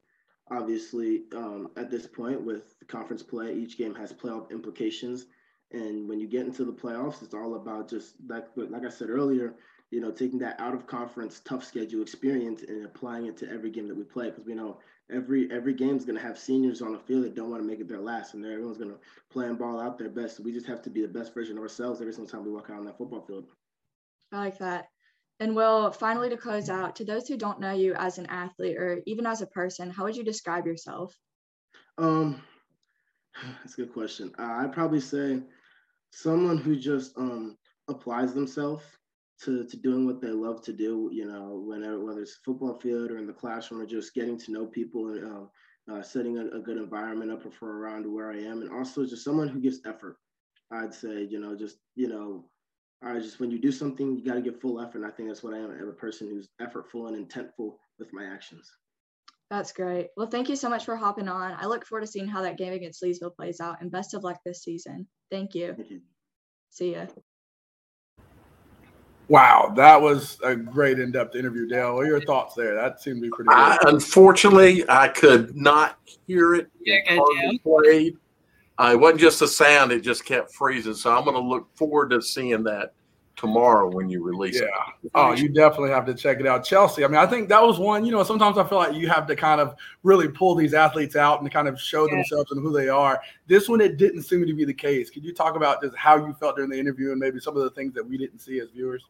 Obviously, um, at this point with conference play, each game has playoff implications. And when you get into the playoffs, it's all about just like like I said earlier, you know, taking that out of conference tough schedule experience and applying it to every game that we play because we know every every game is going to have seniors on the field that don't want to make it their last, and everyone's going to play and ball out their best. So we just have to be the best version of ourselves every single time we walk out on that football field. I like that. And Will, finally to close out, to those who don't know you as an athlete or even as a person, how would you describe yourself? Um, <sighs> that's a good question. Uh, I'd probably say someone who just um applies themselves to, to doing what they love to do, you know, whenever, whether it's football field or in the classroom or just getting to know people and uh, uh, setting a, a, good environment up for around where I am. And also just someone who gives effort. I'd say, you know, just, you know, I just, when you do something, you got to give full effort. And I think that's what I am. I'm a person who's effortful and intentful with my actions. That's great. Well, thank you so much for hopping on. I look forward to seeing how that game against Leesville plays out and best of luck this season. Thank you. Thank you. See ya. Wow, that was a great in-depth interview, Dale. What are your thoughts there? That seemed to be pretty good. I, unfortunately, I could not hear it. played. Uh, it wasn't just the sound; it just kept freezing. So I'm going to look forward to seeing that tomorrow when you release yeah. it. Oh, you definitely have to check it out. Chelsea, I mean, I think that was one, you know, sometimes I feel like you have to kind of really pull these athletes out and kind of show yeah. themselves and who they are. This one, it didn't seem to be the case. Could you talk about just how you felt during the interview and maybe some of the things that we didn't see as viewers?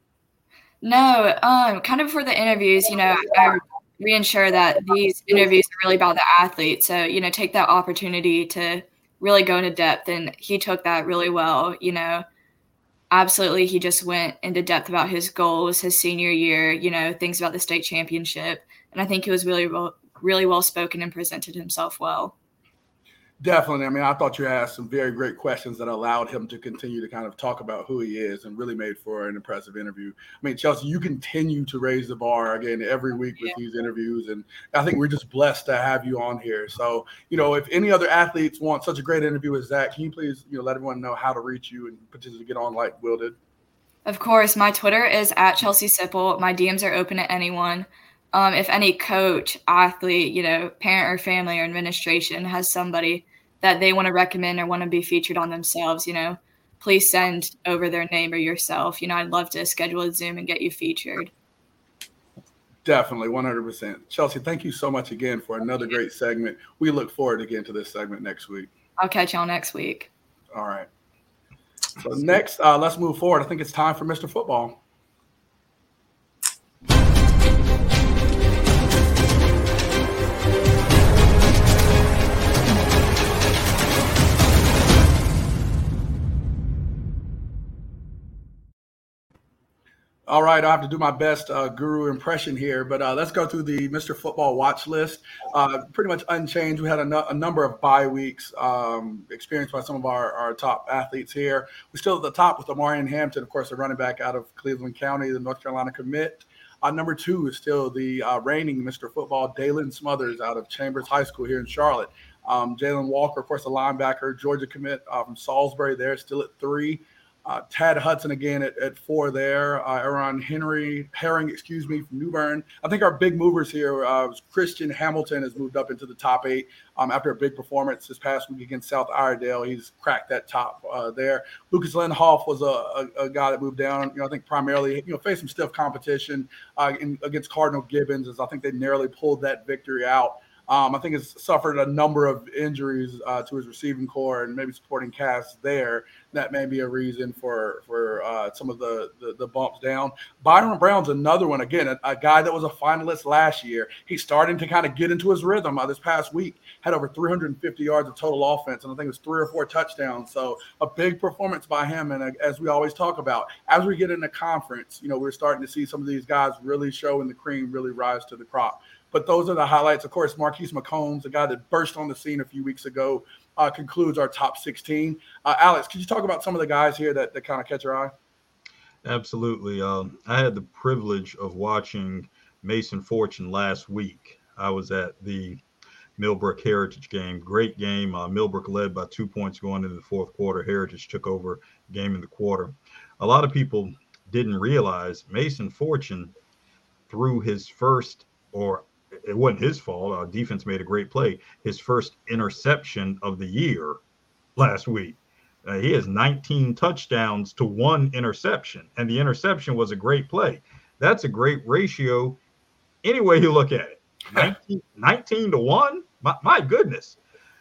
No, um, kind of for the interviews, you know, I reassure that these interviews are really about the athlete. So, you know, take that opportunity to really go into depth. And he took that really well, you know. Absolutely, he just went into depth about his goals, his senior year, you know, things about the state championship. And I think he was really well, really well spoken and presented himself well. Definitely. I mean, I thought you asked some very great questions that allowed him to continue to kind of talk about who he is and really made for an impressive interview. I mean, Chelsea, you continue to raise the bar again every week with these interviews. And I think we're just blessed to have you on here. So, you know, if any other athletes want such a great interview as that, can you please, you know, let everyone know how to reach you and potentially get on like Will did? Of course. My Twitter is at Chelsea Sipple. My DMs are open to anyone. Um, if any coach, athlete, you know, parent or family or administration has somebody that they want to recommend or want to be featured on themselves, you know, please send over their name or yourself. You know, I'd love to schedule a Zoom and get you featured. Definitely, 100%. Chelsea, thank you so much again for another great segment. We look forward again to this segment next week. I'll catch y'all next week. All right. So, next, uh, let's move forward. I think it's time for Mr. Football. All right, I have to do my best uh, guru impression here, but uh, let's go through the Mr. Football watch list. Uh, pretty much unchanged. We had a, no- a number of bye weeks um, experienced by some of our, our top athletes here. We're still at the top with Omarion Hampton, of course, a running back out of Cleveland County, the North Carolina commit. Uh, number two is still the uh, reigning Mr. Football, Daylan Smothers out of Chambers High School here in Charlotte. Um, Jalon Walker, of course, a linebacker, Georgia commit uh, from Salisbury there, still at three. Uh, Tad Hudson again at, at four there. Uh, Aaron Henry Herring, excuse me, from New Bern. I think our big movers here. Uh, Christian Hamilton has moved up into the top eight um, after a big performance this past week against South Iredell. He's cracked that top uh, there. Lucas Lindhoff was a, a, a, guy that moved down. You know, I think primarily you know faced some stiff competition uh, in, against Cardinal Gibbons, as I think they narrowly pulled that victory out. Um, I think has suffered a number of injuries uh, to his receiving core and maybe supporting cast there. That may be a reason for for uh, some of the, the, the bumps down. Byron Brown's another one. Again, a, a, guy that was a finalist last year. He's starting to kind of get into his rhythm. Uh, this past week had over 350 yards of total offense, and I think it was three or four touchdowns. So a big performance by him. And uh, as we always talk about, as we get in the conference, you know, we're starting to see some of these guys really show in the cream really rise to the crop. But those are the highlights. Of course, Marquise McCombs, the guy that burst on the scene a few weeks ago, uh, concludes our top 16. Uh, Alex, could you talk about some of the guys here that, that kind of catch your eye? Absolutely. Um, I had the privilege of watching Mason Fortune last week. I was at the Millbrook Heritage game. Great game. Uh, Millbrook led by two points going into the fourth quarter. Heritage took over game in the quarter. A lot of people didn't realize Mason Fortune threw his first, or it wasn't his fault. Our defense made a great play. His first interception of the year last week. Uh, he has 19 touchdowns to one interception, and the interception was a great play. That's a great ratio, any way you look at it. <laughs> 19, 19 to one. My, my goodness.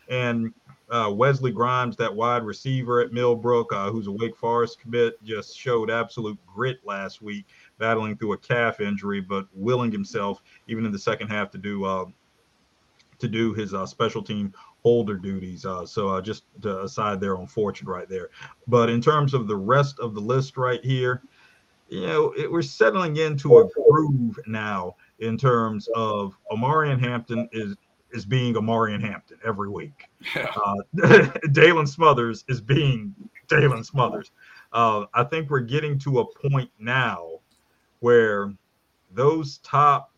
And uh, Wesley Grimes, that wide receiver at Millbrook, uh, who's a Wake Forest commit, just showed absolute grit last week battling through a calf injury, but willing himself even in the second half to do uh, to do his uh, special team holder duties. Uh, so uh, just aside there on Fortune right there. But in terms of the rest of the list right here, you know, it, we're settling into a groove now in terms of Omarion Hampton is is being Omarion Hampton every week. Yeah. Uh, <laughs> Daylan Smothers is being Daylan Smothers. Uh, I think we're getting to a point now where those top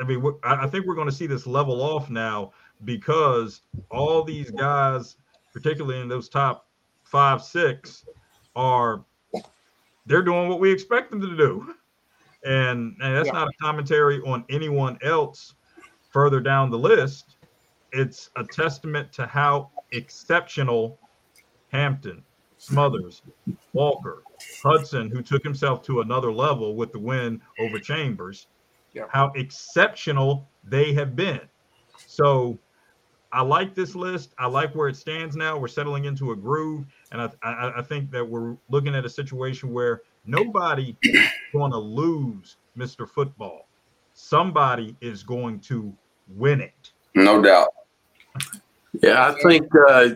I mean, I think we're going to see this level off now because all these guys, particularly in those top five, six, are they're doing what we expect them to do. And, and that's yeah. not a commentary on anyone else further down the list. It's a testament to how exceptional Hampton, Smothers, Walker, Hudson, who took himself to another level with the win over Chambers, yeah. how exceptional they have been. So I like this list. I like where it stands now. We're settling into a groove. And I, I, I, think that we're looking at a situation where Nobody is going to lose Mr. Football. Somebody is going to win it. No doubt. Yeah, I think uh,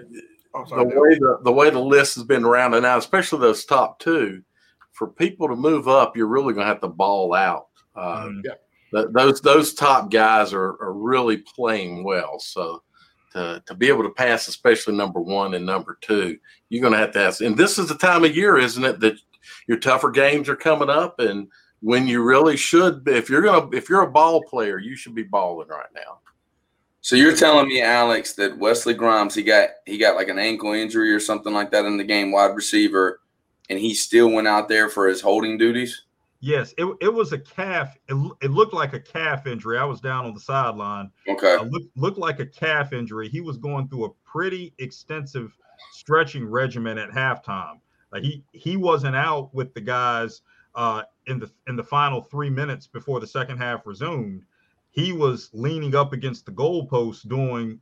the way the, the way the list has been rounded out, especially those top two, for people to move up, you're really going to have to ball out. Uh, Yeah. th- those those top guys are, are really playing well. So to, to be able to pass, especially number one and number two, you're going to have to ask. And this is the time of year, isn't it, that your tougher games are coming up, and when you really should, if you're gonna if you're a ball player, you should be balling right now. So you're telling me, Alex, that Wesley Grimes he got he got like an ankle injury or something like that in the game, wide receiver, and he still went out there for his holding duties. Yes, it, it was a calf. It, it looked like a calf injury. I was down on the sideline. Okay. Uh, look, looked like a calf injury. He was going through a pretty extensive stretching regimen at halftime. Like he he wasn't out with the guys uh, in the in the final three minutes before the second half resumed. He was leaning up against the goalpost doing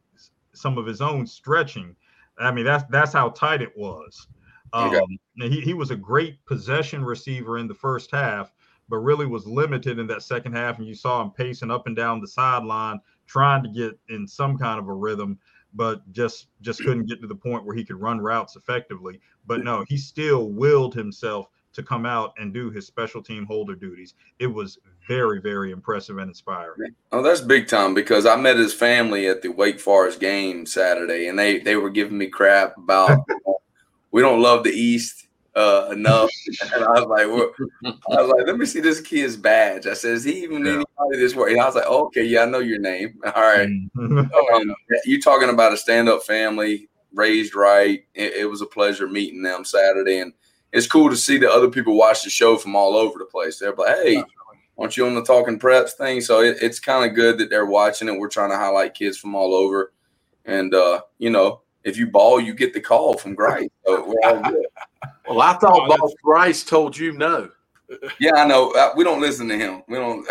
some of his own stretching. I mean that's that's how tight it was. Um, Okay. he, he was a great possession receiver in the first half, but really was limited in that second half. And you saw him pacing up and down the sideline, trying to get in some kind of a rhythm, but just just couldn't get to the point where he could run routes effectively. But no, he still willed himself to come out and do his special team holder duties. It was very, very impressive and inspiring. Oh, that's big time because I met his family at the Wake Forest game Saturday, and they they were giving me crap about <laughs> we don't love the East uh, enough. And I was like, what? I was like, let me see this kid's badge. I said, is he even anybody this way? And I was like, okay, yeah, I know your name. All right. <laughs> Um, you talking about a stand up family raised right. It, it was a pleasure meeting them Saturday, and it's cool to see that other people watch the show from all over the place. They're like, hey. Aren't you on the talking preps thing? So it, it's kind of good that they're watching it. We're trying to highlight kids from all over, and uh, you know, if you ball, you get the call from Grice. So we're all good. <laughs> Well, I thought Boss Rice told you no. Yeah, I know. Uh, We don't listen to him. We don't.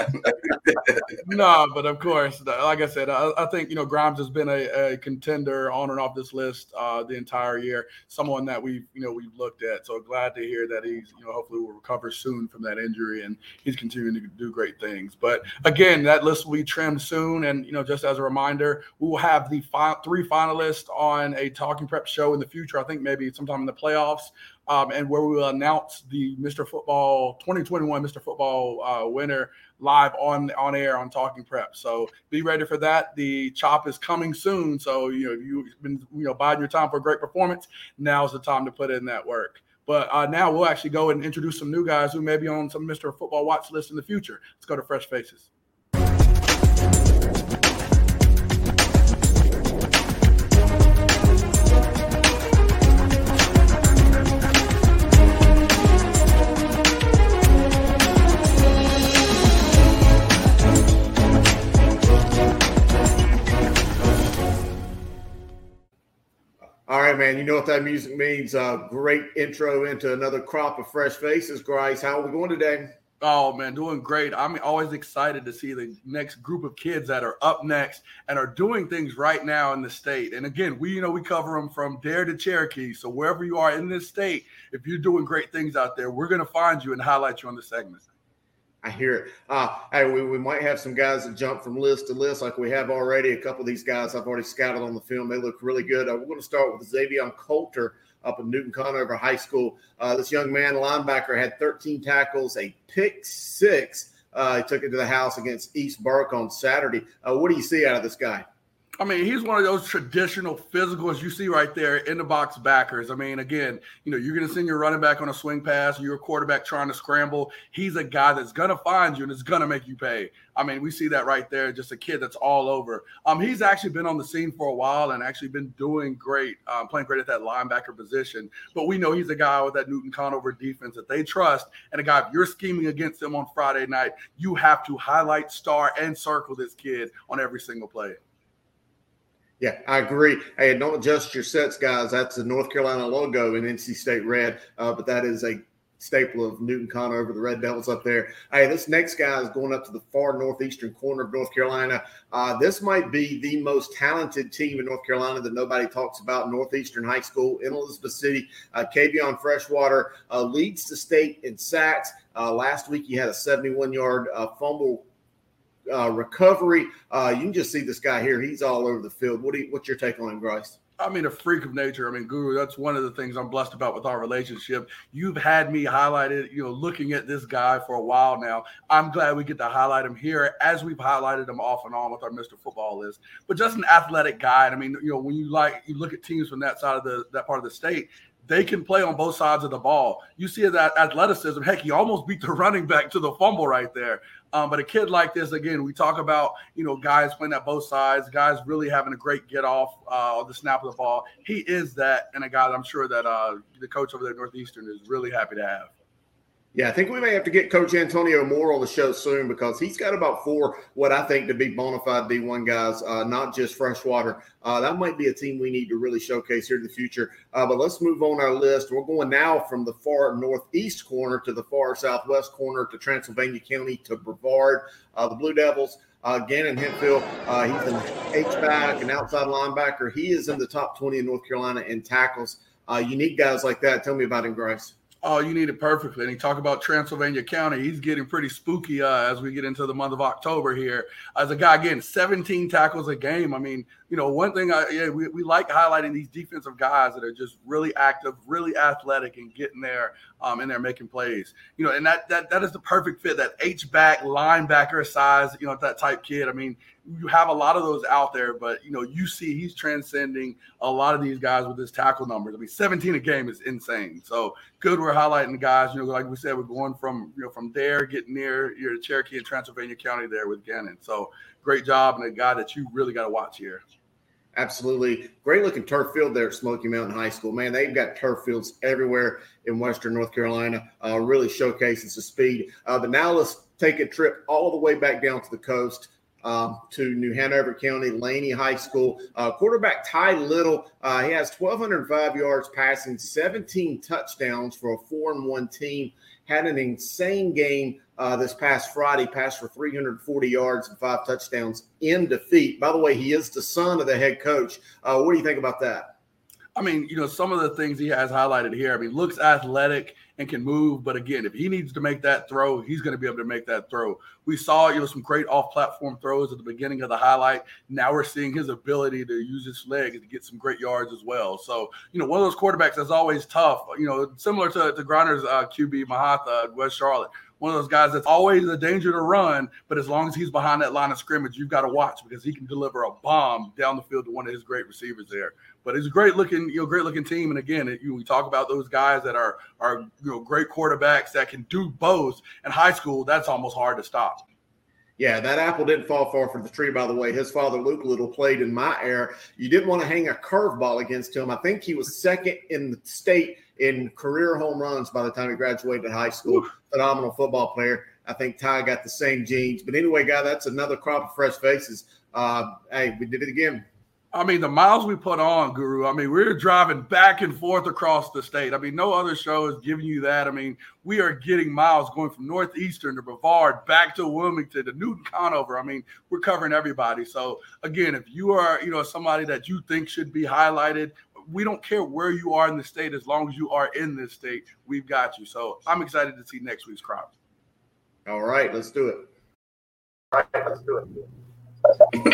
<laughs> no, but of course, like I said, I, I think you know Grimes has been a, a contender on and off this list uh, the entire year. Someone that we've you know we've looked at. So glad to hear that he's you know hopefully will recover soon from that injury and he's continuing to do great things. But again, that list will be trimmed soon. And you know, just as a reminder, we will have the fi- three finalists on a Talking Prep show in the future. I think maybe sometime in the playoffs um, and where we will announce the Mr. Football 2021 Mr. Football uh, winner live on on air on Talking Prep. So be ready for that. The chop is coming soon. So you know you've been you know biding your time for a great performance. Now's the time to put in that work. But uh, now we'll actually go and introduce some new guys who may be on some Mr. Football watch list in the future. Let's go to Fresh Faces. All right, man. You know what that music means. Uh, great intro into another crop of fresh faces. Grice, how are we going today? Oh man, doing great. I'm always excited to see the next group of kids that are up next and are doing things right now in the state. And again, we you know we cover them from Dare to Cherokee. So wherever you are in this state, if you're doing great things out there, we're gonna find you and highlight you on the segment. I hear it. Uh, hey, we, we might have some guys that jump from list to list like we have already. A couple of these guys I've already scouted on the film. They look really good. Uh, we're going to start with Xavier Coulter up in Newton Conover High School. Uh, this young man, linebacker, had 13 tackles, a pick six. Uh, he took it to the house against East Burke on Saturday. Uh, what do you see out of this guy? I mean, he's one of those traditional physicals you see right there in the box backers. I mean, again, you know, you're going to send your running back on a swing pass, your quarterback trying to scramble. He's a guy that's going to find you and is going to make you pay. I mean, we see that right there. Just a kid that's all over. Um, he's actually been on the scene for a while and actually been doing great, um, playing great at that linebacker position. But we know he's a guy with that Newton Conover defense that they trust, and a guy if you're scheming against him on Friday night, you have to highlight, star, and circle this kid on every single play. Yeah, I agree. Hey, don't adjust your sets, guys. That's the North Carolina logo in NC State red, uh, but that is a staple of Newton Conover, the Red Devils up there. Hey, this next guy is going up to the far northeastern corner of North Carolina. Uh, this might be the most talented team in North Carolina that nobody talks about. Northeastern High School in Elizabeth City. Uh, Kavion Freshwater uh, leads the state in sacks. Uh, last week, he had a 71 yard uh, fumble uh, recovery. Uh, you can just see this guy here. He's all over the field. What do you, what's your take on him, Grace? I mean, a freak of nature. I mean, Guru, that's one of the things I'm blessed about with our relationship. You've had me highlighted, you know, looking at this guy for a while now. I'm glad we get to highlight him here as we've highlighted him off and on with our Mr. Football list. But just an athletic guy. I mean, you know, when you like you look at teams from that side of the that part of the state, they can play on both sides of the ball. You see that athleticism. Heck, he almost beat the <laughs> running back to the fumble right there. Um, but a kid like this, again, we talk about you know guys playing at both sides, guys really having a great get off uh, on the snap of the ball. He is that, and a guy that I'm sure that uh, the coach over there at Northeastern is really happy to have. Yeah, I think we may have to get Coach Antonio Moore on the show soon because he's got about four what I think to be bona fide D1 guys, uh, not just freshwater. Uh, that might be a team we need to really showcase here in the future. Uh, but let's move on our list. We're going now from the far northeast corner to the far southwest corner to Transylvania County to Brevard. Uh, the Blue Devils. Uh, Gannon Hemphill, uh, he's an H-back, an outside linebacker. He is in the top 20 in North Carolina in tackles. you need guys like that. Tell me about him, Grace. Oh, you need it perfectly. And he talked about Transylvania County. He's getting pretty spooky uh, as we get into the month of October here. As a guy getting 17 tackles a game. I mean, you know, one thing I yeah, we, we like highlighting these defensive guys that are just really active, really athletic, and getting there um, and they're making plays. You know, and that that that is the perfect fit. That H back linebacker size, you know, that type kid. I mean, you have a lot of those out there, but you know, you see he's transcending a lot of these guys with his tackle numbers. I mean, 17 a game is insane. So good, we're highlighting the guys. You know, like we said, we're going from you know from there, getting near your Cherokee and Transylvania County there with Gannon. So great job, and a guy that you really got to watch here. Absolutely. Great looking turf field there at Smoky Mountain High School. Man, they've got turf fields everywhere in Western North Carolina, uh, really showcases the speed. Uh, but now let's take a trip all the way back down to the coast um, to New Hanover County, Laney High School. Uh, quarterback Ty Little, uh, he has 1,205 yards passing, 17 touchdowns for a four and one team. Had an insane game uh, this past Friday, passed for 340 yards and five touchdowns in defeat. By the way, he is the son of the head coach. Uh, what do you think about that? I mean, you know, some of the things he has highlighted here. I mean, looks athletic and can move, but again, if he needs to make that throw, he's going to be able to make that throw. We saw, you know, some great off-platform throws at the beginning of the highlight. Now we're seeing his ability to use his legs to get some great yards as well. So, you know, one of those quarterbacks that's always tough. You know, similar to, to Griner's uh, QB Mahatha West Charlotte one of those guys that's always a danger to run, but as long as he's behind that line of scrimmage, you've got to watch because he can deliver a bomb down the field to one of his great receivers there. But it's a great looking, you know, great looking team. And again, it, you, we talk about those guys that are are you know great quarterbacks that can do both. In high school, that's almost hard to stop. Yeah, that apple didn't fall far from the tree, by the way. His father, Luke Little, played in my era. You didn't want to hang a curveball against him. I think he was second in the state in career home runs by the time he graduated high school. Phenomenal football player. I think Ty got the same genes. But anyway, guy, that's another crop of fresh faces. Uh, hey, we did it again. I mean, the miles we put on, Guru. I mean, we're driving back and forth across the state. I mean, no other show is giving you that. I mean, we are getting miles going from Northeastern to Brevard back to Wilmington to Newton Conover. I mean, we're covering everybody. So again, if you are, you know, somebody that you think should be highlighted, we don't care where you are in the state as long as you are in this state. We've got you. So I'm excited to see next week's crop. All right, let's do it. All right, let's do it. <clears throat>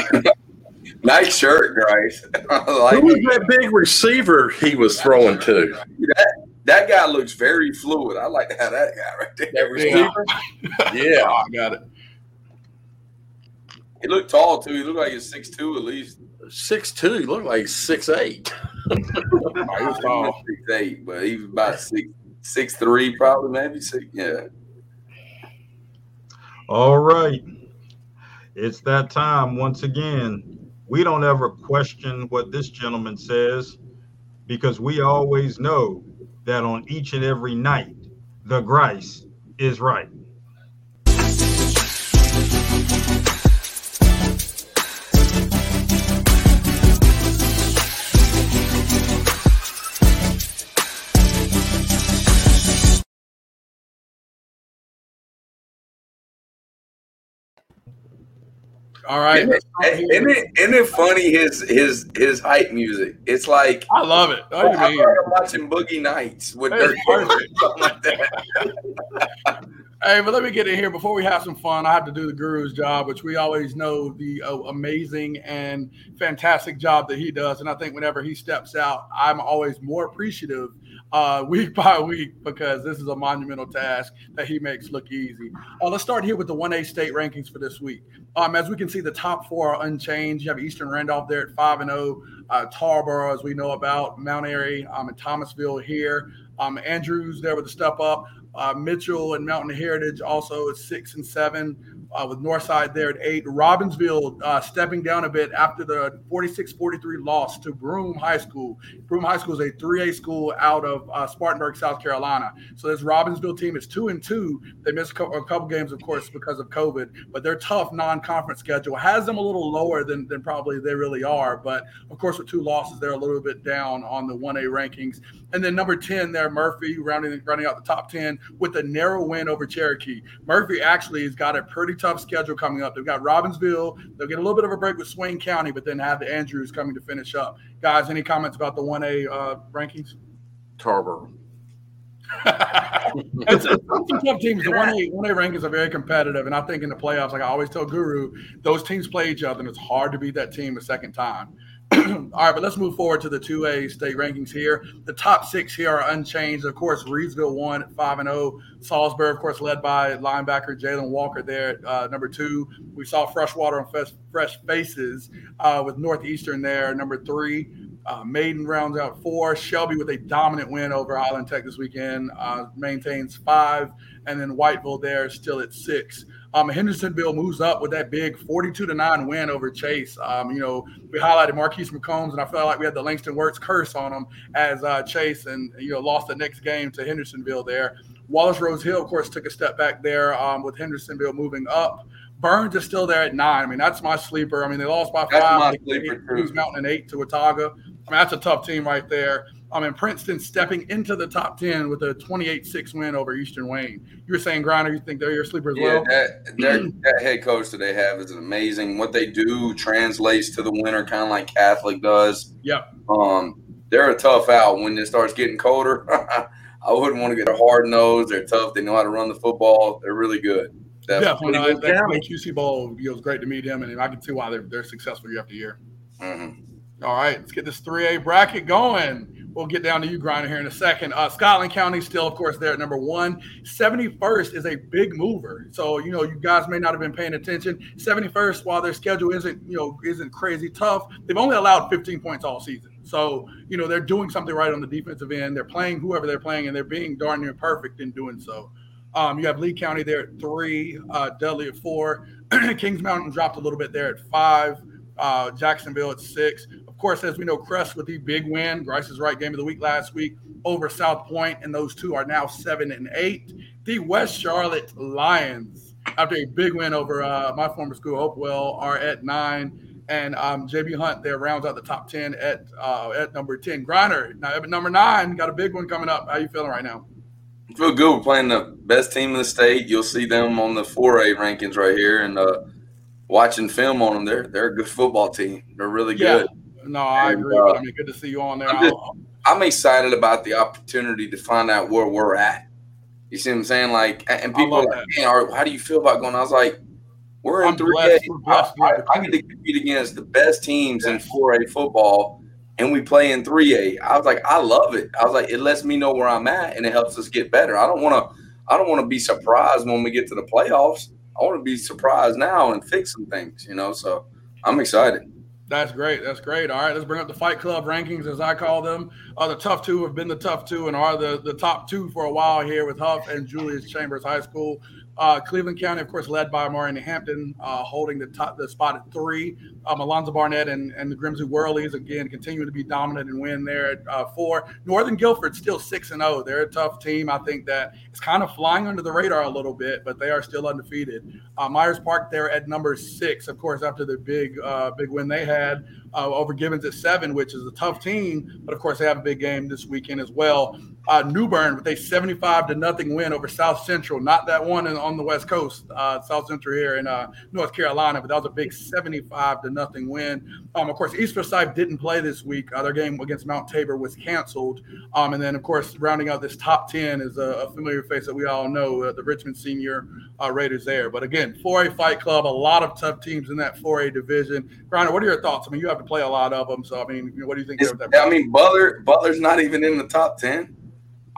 nice shirt, Grace. <laughs> like Who was that big receiver he was throwing to? That, that guy looks very fluid. I like to have that guy right there. That receiver? <laughs> yeah, oh, I got it. He looked tall too. He looked like he's six two at least. Six two. He looked like six eight. he was tall. <laughs> Oh. Six eight, but he was about six six three, probably maybe six. Yeah. All right. It's that time once again. We don't ever question what this gentleman says because we always know that on each and every night, the Grice is right. All right. Isn't it, isn't it, isn't it funny his his his hype music? It's like I love it. I mean. feel like I'm watching Boogie Nights with Dirk something like that. <laughs> Hey, but let me get in here before we have some fun. I have to do the guru's job, which we always know the uh, amazing and fantastic job that he does. And I think whenever he steps out, I'm always more appreciative uh, week <laughs> by week because this is a monumental task that he makes look easy. Uh, let's start here with the 1A state rankings for this week. Um, as we can see, the top four are unchanged. You have Eastern Randolph there at 5 and 0, uh, Tarboro, as we know about, Mount Airy, um, and Thomasville here. Um, Andrews there with the step up. Uh, Mitchell and Mountain Heritage also at six and seven, uh, with Northside there at eight. Robbinsville uh, stepping down a bit after the 46 43 loss to Broome High School. Broome High School is a 3A school out of uh, Spartanburg, South Carolina. So this Robbinsville team is two and two. They missed a couple, games, of course, because of COVID, but their tough non conference schedule has them a little lower than, than probably they really are. But of course, with two losses, they're a little bit down on the 1A rankings. And then number 10 there, Murphy, rounding running out the top 10 with a narrow win over Cherokee. Murphy actually has got a pretty tough schedule coming up. They've got Robbinsville. They'll get a little bit of a break with Swain County, but then have the Andrews coming to finish up. Guys, any comments about the 1A uh, rankings? Tarboro. <laughs> it's, it's some tough teams. The one A one A rankings are very competitive, and I think in the playoffs, like I always tell Guru, those teams play each other, and it's hard to beat that team a second time. <clears throat> All right, but let's move forward to the two A state rankings here. The top six here are unchanged. Of course, Reidsville won at five and zero. Salisbury, of course, led by linebacker Jalon Walker there at uh, number two. We saw Freshwater and Fresh, fresh Faces uh, with Northeastern there, number three. Uh, Maiden rounds out four. Shelby with a dominant win over Highland Tech this weekend uh, maintains five, and then Whiteville there still at six. Um, Hendersonville moves up with that big 42 to 9 win over Chase. Um, you know, we highlighted Marquise McCombs, and I felt like we had the Langston Works curse on him as uh, Chase and, you know, lost the next game to Hendersonville there. Wallace Rose Hill, of course, took a step back there um, with Hendersonville moving up. Burns is still there at nine. I mean, that's my sleeper. I mean, they lost by five. That's my sleeper. Queens Mountain and eight to Watauga. I mean, that's a tough team right there. I mean, Princeton stepping into the top 10 with a 28 6 win over Eastern Wayne. You were saying, Griner, you think they're your sleeper as Yeah, well? that, that head coach that they have is amazing. What they do translates to the winter, kind of like Catholic does. Yep. Um, they're a tough out when it starts getting colder. <laughs> I wouldn't want to get a hard nose. They're tough. They know how to run the football. They're really good. Definitely. Definitely. Uh, that that QC Bowl, it was great to meet him, and I can see why they're, they're successful year after year. Mhm. All right, let's get this 3A bracket going. We'll get down to you, Griner, here in a second. Uh, Scotland County still, of course, there at number one. 71st is a big mover. So, you know, you guys may not have been paying attention. 71st, while their schedule isn't, you know, isn't crazy tough, they've only allowed 15 points all season. So, you know, they're doing something right on the defensive end. They're playing whoever they're playing, and they're being darn near perfect in doing so. Um, you have Lee County there at three, uh, Dudley at four. <clears throat> Kings Mountain dropped a little bit there at five. Uh, Jacksonville at six. Course, as we know, Crest with the big win, Grice is right game of the week last week over South Point, and those two are now seven and eight. The West Charlotte Lions, after a big win over uh, my former school, Hopewell, are at nine, and um, JB Hunt there rounds out the top ten at uh, at number ten. Griner now at number nine got a big one coming up. How you feeling right now? I feel good. We're playing the best team in the state. You'll see them on the 4A rankings right here, and uh, watching film on them. They're they're a good football team. They're really Yeah. good. No, I And, agree. uh, but I mean, good to see you on there. I'm, just- I'm excited about the opportunity to find out where we're at. You see what I'm saying? Like, and people are like, man, how do you feel about going? I was like, we're in I'm three blessed. A. Blessed to I, the I get to compete against the best teams in four A football, and we play in three A. I was like, I love it. I was like, it lets me know where I'm at, and it helps us get better. I don't want to. I don't want to be surprised when we get to the playoffs. I want to be surprised now and fix some things. You know, so I'm excited. That's great. That's great. All right, let's bring up the Fight Club rankings, as I call them. Uh, the tough two have been the tough two and are the, the top two for a while here with Hough and Julius Chambers High School. Uh, Cleveland County, of course, led by Omarion Hampton, uh, holding the top the spot at three. Um, Alonzo Barnett and, and the Grimsley Whirlies again continuing to be dominant and win there at uh, four. Northern Guilford still six and zero. They're a tough team. I think that it's kind of flying under the radar a little bit, but they are still undefeated. Uh, Myers Park there at number six, of course, after the big uh, big win they had uh, over Gibbons at seven, which is a tough team, but of course they have a big game this weekend as well. Uh, New Bern with a 75 to nothing win over South Central. Not that one in, on the West Coast, uh, South Central here in uh, North Carolina, but that was a big 75 to nothing win. Um, of course, East Forsyth didn't play this week. Uh, their game against Mount Tabor was canceled. Um, and then, of course, rounding out this top 10 is a, a familiar face that we all know, uh, the Richmond Senior uh, Raiders there. But again, 4A Fight Club, a lot of tough teams in that 4A division. Griner, what are your thoughts? I mean, you have to play a lot of them. So, I mean, what do you think? I mean, Butler Butler's not even in the top 10.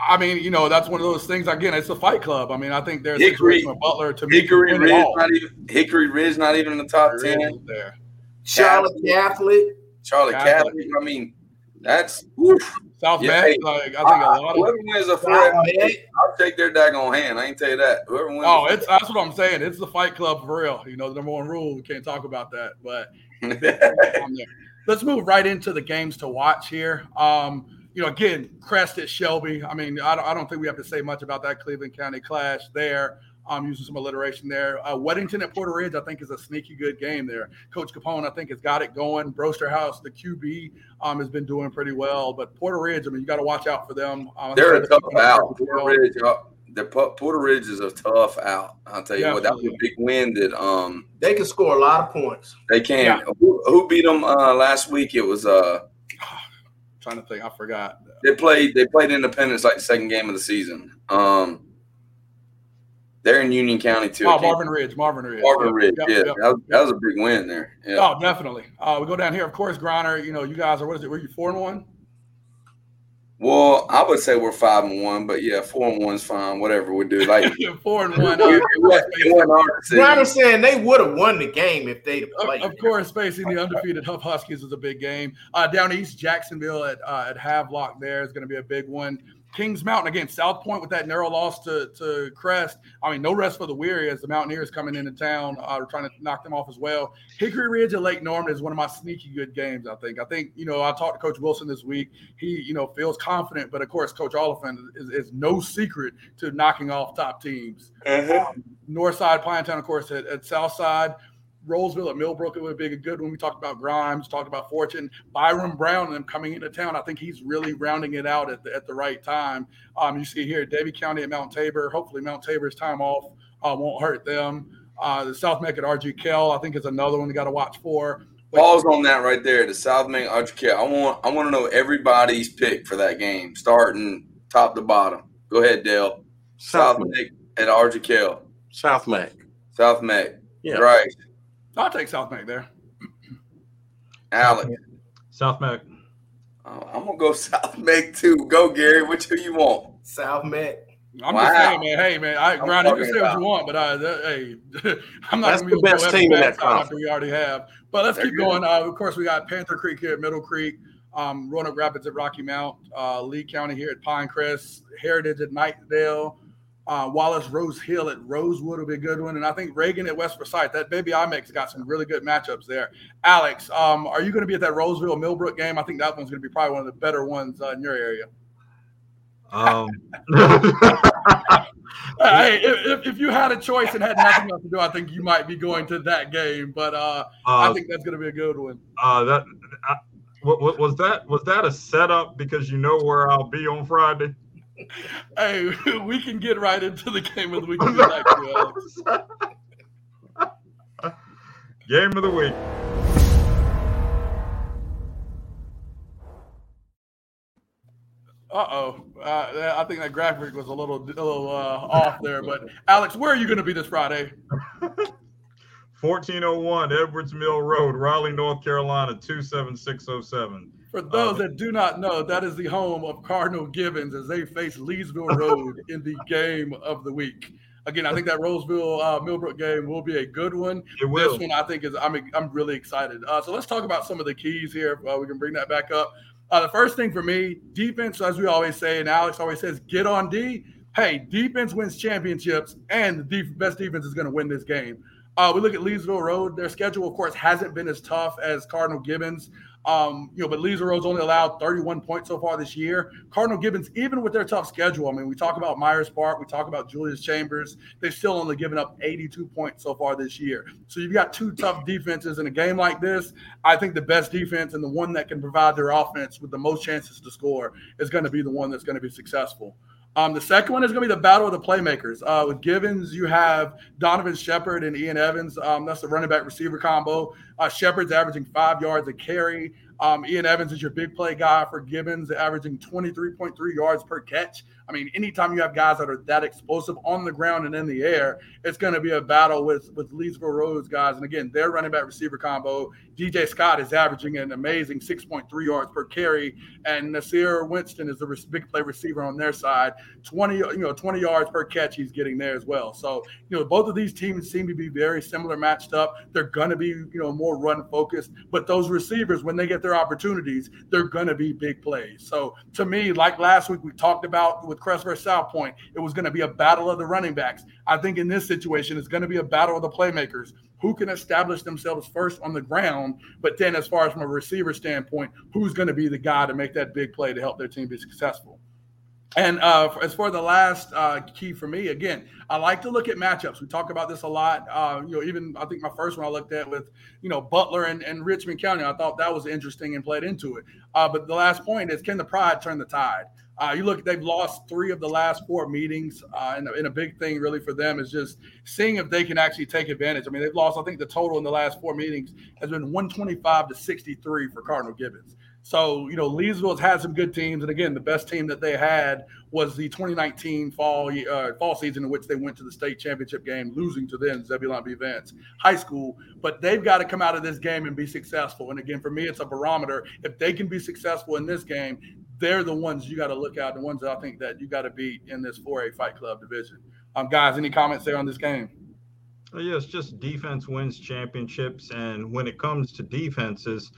I mean, you know, that's one of those things. Again, it's a fight club. I mean, I think there's Hickory a Butler to me. Hickory Ridge, not even Hickory Ridge, not even in the top There ten. there. Charlotte Catholic. Charlotte Catholic. Catholic. I mean, that's oof. South Yeah, Mac, hey, like I think a lot of whoever wins a four, Wow. I'll take their daggone hand. I ain't tell you that. Whoever wins, Oh, it's that's what I'm saying. It's the fight club for real. You know, the number one rule. We can't talk about that. But <laughs> let's move right into the games to watch here. Um, you know, again, Crest at Shelby. I mean, I don't, I don't think we have to say much about that Cleveland County clash there. I'm um, using some alliteration there. Uh, Weddington at Porter Ridge, I think, is a sneaky good game there. Coach Capone, I think, has got it going. Broster House, the QB, um, has been doing pretty well. But Porter Ridge, I mean, you got to watch out for them. Um, they're a tough out. Porter Ridge, uh, the Porter Ridge is a tough out. I'll tell you what, that was a big win that um They can score a lot of points. they can. Yeah. Who, who beat them uh, last week? It was uh trying to think, I forgot. they played they played Independence like the second game of the season. Um, they're in Union County too. Oh, Marvin Ridge, Marvin Ridge. Marvin Yep, Ridge, yep, yeah, yep. That, was, that was a big win there. Yeah. Oh, definitely. Uh, we go down here, of course, Griner. You know, you guys are what is it? Were you four and one? Well, I would say we're five and one, but yeah, four and one's fine. Whatever we do, like <laughs> four and one. it, it wasn't, it wasn't our Brian decision. is saying they would have won the game if they'd have Of, played. of course, facing the undefeated Hough Huskies is a big game. Uh, down east, Jacksonville at uh, at Havelock there is going to be a big one. Kings Mountain again, South Point with that narrow loss to, to Crest. I mean, no rest for the weary as the Mountaineers coming into town. Uh, trying to knock them off as well. Hickory Ridge at Lake Norman is one of my sneaky good games. I think. I think you know I talked to Coach Wilson this week. He you know feels confident, but of course Coach Oliphant is, is no secret to knocking off top teams. Um, North Side, Pinetown, of course, at, at South Side. Rolesville at Millbrook it would be a good one. We talked about Grimes, talked about Fortune, Byron Brown, and them coming into town. I think he's really rounding it out at the, at the right time. Um, you see here, Davie County at Mount Tabor. Hopefully, Mount Tabor's time off uh, won't hurt them. Uh, the South Meck at Ardrey Kell, I think, is another one you got to watch for. Pause on that right there. The South Main Archer I want I want to know everybody's pick for that game, starting top to bottom. Go ahead, Dale. South, South Meck at Ardrey Kell. South Meck. South Meck. Yeah. Right. I'll take South Meck there. <clears throat> Alex. South Meck. Oh, I'm gonna go <laughs> South Meck too. Go, Gary. Which who you want? South Meck. I'm Wow. just saying, man. Hey, man. I, I'm Grind, you can say what you want, but uh, that, hey, <laughs> I'm not That's gonna the be able best team in that after conference. we already have. But let's They're keep good. going. Uh, of course, we got Panther Creek here at Middle Creek, um, Roanoke Rapids at Rocky Mount, uh, Lee County here at Pinecrest, Heritage at Knightdale, uh, Wallace Rose Hill at Rosewood will be a good one, and I think Reagan at West Forsyth. That baby IMEX got some really good matchups there. Alex, um, are you going to be at that Rolesville Millbrook game? I think that one's going to be probably one of the better ones uh, in your area. Um, <laughs> Hey, if, if- you had a choice and had nothing else to do, I think you might be going to that game. But uh, I Uh, think that's going to be a good one. uh, that I, what was that? Was that a setup because you know where I'll be on Friday? Hey, <laughs> we can get right into the game of the week. like. Game of the week. Uh-oh. Uh I think that graphic was a little, a little uh, off there. But Alex, where are you going to be this Friday? <laughs> 1401 Edwards Mill Road, Raleigh, North Carolina, 27607. For those that do not know, that is the home of Cardinal Gibbons as they face Leesville Road in the game of the week. Again, I think that Rolesville uh, Millbrook game will be a good one. It will. This one, I think, is I'm I'm really excited. Uh, so let's talk about some of the keys here. Uh, we can bring that back up. Uh, the first thing for me, defense, as we always say, and Alex always says, get on D. Hey, defense wins championships, and the def- best defense is going to win this game. Uh, we look at Leesville Road. Their schedule, of course, hasn't been as tough as Cardinal Gibbons. Um, you know, but Road's only allowed 31 points so far this year. Cardinal Gibbons, even with their tough schedule, I mean, we talk about Myers Park, we talk about Julius Chambers, they've still only given up 82 points so far this year. So you've got two tough defenses in a game like this. I think the best defense and the one that can provide their offense with the most chances to score is going to be the one that's going to be successful. Um, the second one is going to be the battle of the playmakers. Uh, with Gibbons, you have Donovan Shepard and Ian Evans. Um, that's the running back receiver combo. Uh, Shepard's averaging five yards a carry. Um, Ian Evans is your big play guy for Gibbons, averaging 23.3 yards per catch. I mean, anytime you have guys that are that explosive on the ground and in the air, it's going to be a battle with with Leesville Roads guys. And again, their running back receiver combo, DJ Scott is averaging an amazing 6.3 yards per carry, and Nasir Winston is the big play receiver on their side, 20 you know 20 yards per catch he's getting there as well. So you know both of these teams seem to be very similar matched up. They're going to be you know more run focused, but those receivers when they get their opportunities, they're going to be big plays. So to me, like last week we talked about with Crest versus South Point, it was going to be a battle of the running backs. I think in this situation, it's going to be a battle of the playmakers. Who can establish themselves first on the ground? But then, as far as from a receiver standpoint, who's going to be the guy to make that big play to help their team be successful? And uh, as for the last uh, key for me, again, I like to look at matchups. We talk about this a lot. Uh, you know, even I think my first one I looked at with you know Butler and, and Richmond County. I thought that was interesting and played into it. Uh, but the last point is, can the Pride turn the tide? Uh, you look, they've lost three of the last four meetings, uh, and, and, a big thing really for them is just seeing if they can actually take advantage. I mean, they've lost. I think the total in the last four meetings has been 125 to 63 for Cardinal Gibbons. So, you know, Leesville's had some good teams. And again, the best team that they had was the 2019 fall uh, fall season in which they went to the state championship game, losing to then Zebulon B. Vance High School. But they've got to come out of this game and be successful. And again, for me, it's a barometer. If they can be successful in this game, they're the ones you got to look at, the ones that I think that you got to beat in this 4A Fight Club division. Um, guys, any comments there on this game? Yeah, it's just defense wins championships. And when it comes to defenses,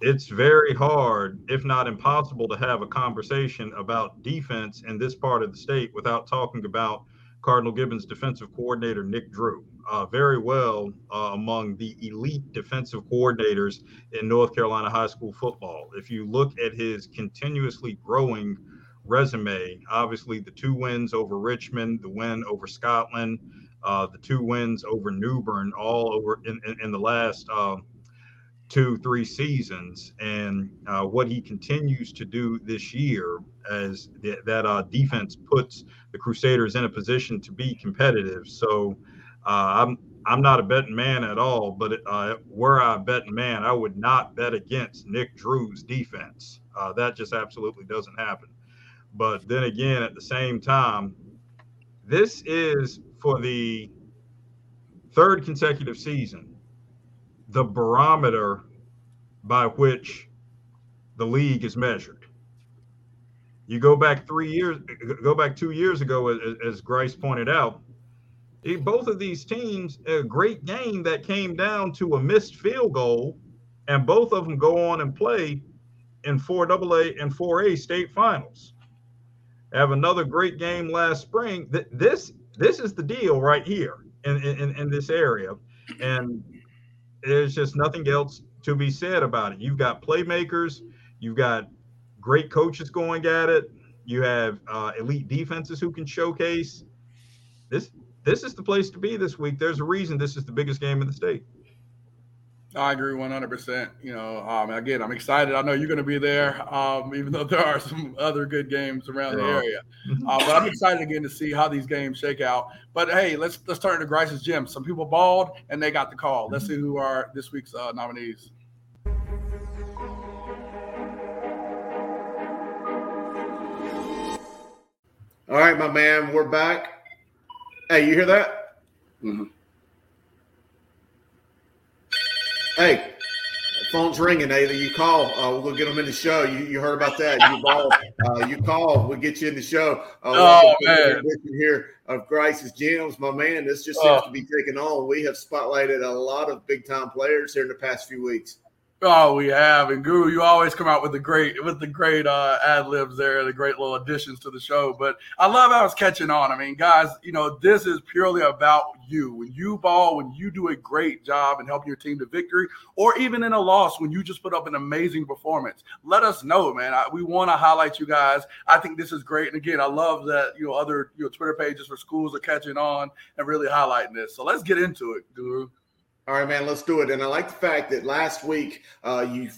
it's very hard, if not impossible, to have a conversation about defense in this part of the state without talking about Cardinal Gibbons defensive coordinator Nick Drew. Uh, very well uh, among the elite defensive coordinators in North Carolina high school football. If you look at his continuously growing resume, obviously the two wins over Richmond, the win over Scotland, uh, the two wins over New Bern, all over in, in, in the last uh, two, three seasons, and uh, what he continues to do this year as th- that uh, defense puts the Crusaders in a position to be competitive. So I'm I'm not a betting man at all, but uh, were I a betting man, I would not bet against Nick Drew's defense. Uh, that just absolutely doesn't happen. But then again, at the same time, this is for the third consecutive season the barometer by which the league is measured. You go back three years, go back two years ago, as, as Grice pointed out, both of these teams, a great game that came down to a missed field goal, and both of them go on and play in 4AA and 4A state finals. Have another great game last spring. This this is the deal right here in, in, in this area. And there's just nothing else to be said about it. You've got playmakers, you've got great coaches going at it, you have uh, elite defenses who can showcase. This this is the place to be this week. There's a reason this is the biggest game in the state. I agree 100%. You know, um, again, I'm excited. I know you're going to be there, um, even though there are some other good games around the area. Uh, but I'm excited again to see how these games shake out. But hey, let's let's turn to Grice's gym. Some people balled and they got the call. Let's see who are this week's uh, nominees. All right, my man, we're back. Hey, you hear that? Mm-hmm. Hey, phone's ringing. Either you call, uh, we'll get them in the show. You, you heard about that? You call, uh, you call, we'll get you in the show. Uh, oh man, here of Grice's Gems, my man. This just seems oh. to be taking on. We have spotlighted a lot of big time players here in the past few weeks. Oh, we have, and Guru, you always come out with the great, with the great uh, ad libs there, the great little additions to the show. But I love how it's catching on. I mean, guys, you know, this is purely about you. When you ball, when you do a great job and help your team to victory, or even in a loss, when you just put up an amazing performance, let us know, man. I, we want to highlight you guys. I think this is great, and again, I love that you know other you know Twitter pages for schools are catching on and really highlighting this. So let's get into it, Guru. All right, man, let's do it. And I like the fact that last week uh, you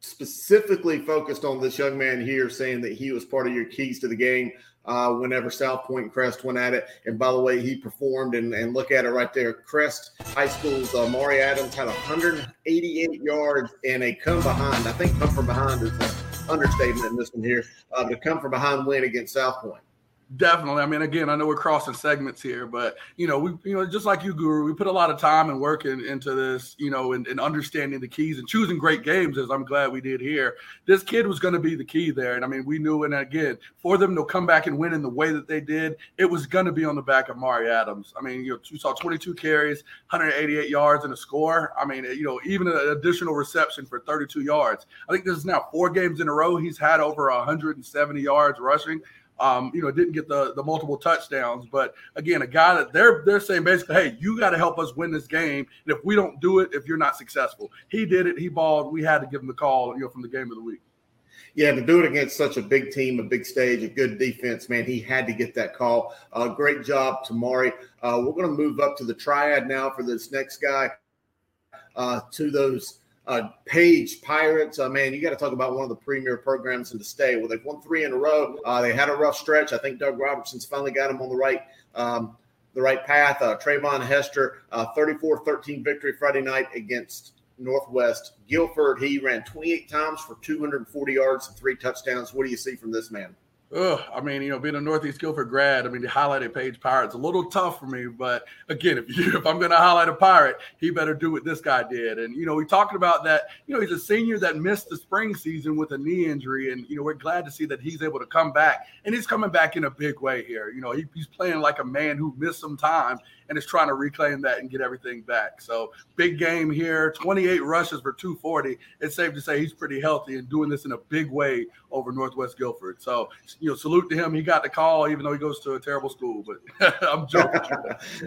specifically focused on this young man here, saying that he was part of your keys to the game uh, whenever South Point and Crest went at it. And by the way, he performed, and, and look at it right there. Crest High School's uh, Mari Adams had 188 yards and a come behind. I think come from behind is an understatement in this one here. Uh, to come from behind win against South Point. Definitely. I mean, again, I know we're crossing segments here, but you know, we you know, just like you, Guru, we put a lot of time and work in, into this, you know, and, and understanding the keys and choosing great games, as I'm glad we did here. This kid was going to be the key there, and I mean, we knew, and again, for them to come back and win in the way that they did, it was going to be on the back of Mari Adams. I mean, you know, you saw 22 carries, 188 yards, and a score. I mean, you know, even an additional reception for 32 yards. I think this is now four games in a row he's had over 170 yards rushing. Um, you know, didn't get the the multiple touchdowns, but again, a guy that they're they're saying basically, hey, you got to help us win this game, and if we don't do it, if you're not successful, he did it, he balled. We had to give him the call, you know, from the game of the week. Yeah, to do it against such a big team, a big stage, a good defense, man, he had to get that call. Uh, great job, Tamari. Uh, we're going to move up to the triad now for this next guy. Uh, to those uh, Page Pirates, uh, man, you got to talk about one of the premier programs in the state. Well, they've won three in a row. Uh, they had a rough stretch. I think Doug Robertson's finally got them on the right um, the right path. Uh, Trayvon Hester, uh, 34-13 victory Friday night against Northwest Guilford. He ran 28 times for 240 yards and three touchdowns. What do you see from this man? Ugh, I mean, you know, being a Northeast Guilford grad, I mean, the highlighted page pirate's a little tough for me. But again, if you <laughs> if I'm going to highlight a pirate, he better do what this guy did. And you know, we talking about that. You know, he's a senior that missed the spring season with a knee injury, and you know, we're glad to see that he's able to come back, and he's coming back in a big way here. You know, he, he's playing like a man who missed some time and is trying to reclaim that and get everything back. So big game here, 28 rushes for 240. It's safe to say he's pretty healthy and doing this in a big way over Northwest Guilford. So you know, salute to him. He got the call, even though he goes to a terrible school. But <laughs> I'm joking.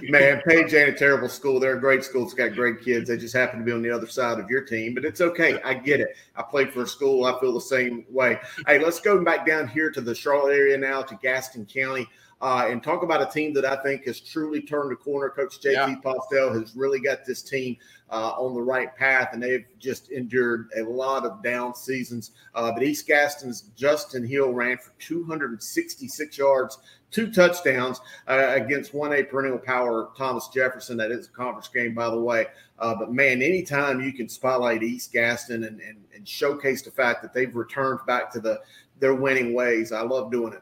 <laughs> Man, Page ain't a terrible school. They're a great school. It's got great kids. They just happen to be on the other side of your team, but it's okay. I get it. I played for a school. I feel the same way. Hey, let's go back down here to the Charlotte area now to Gaston County. Uh, and talk about a team that I think has truly turned the corner. Coach JT yeah. Postel has really got this team uh, on the right path, and they've just endured a lot of down seasons. Uh, but East Gaston's Justin Hill ran for 266 yards, two touchdowns uh, against 1A perennial power Thomas Jefferson. That is a conference game, by the way. Uh, but man, anytime you can spotlight East Gaston and, and, and showcase the fact that they've returned back to the their winning ways, I love doing it.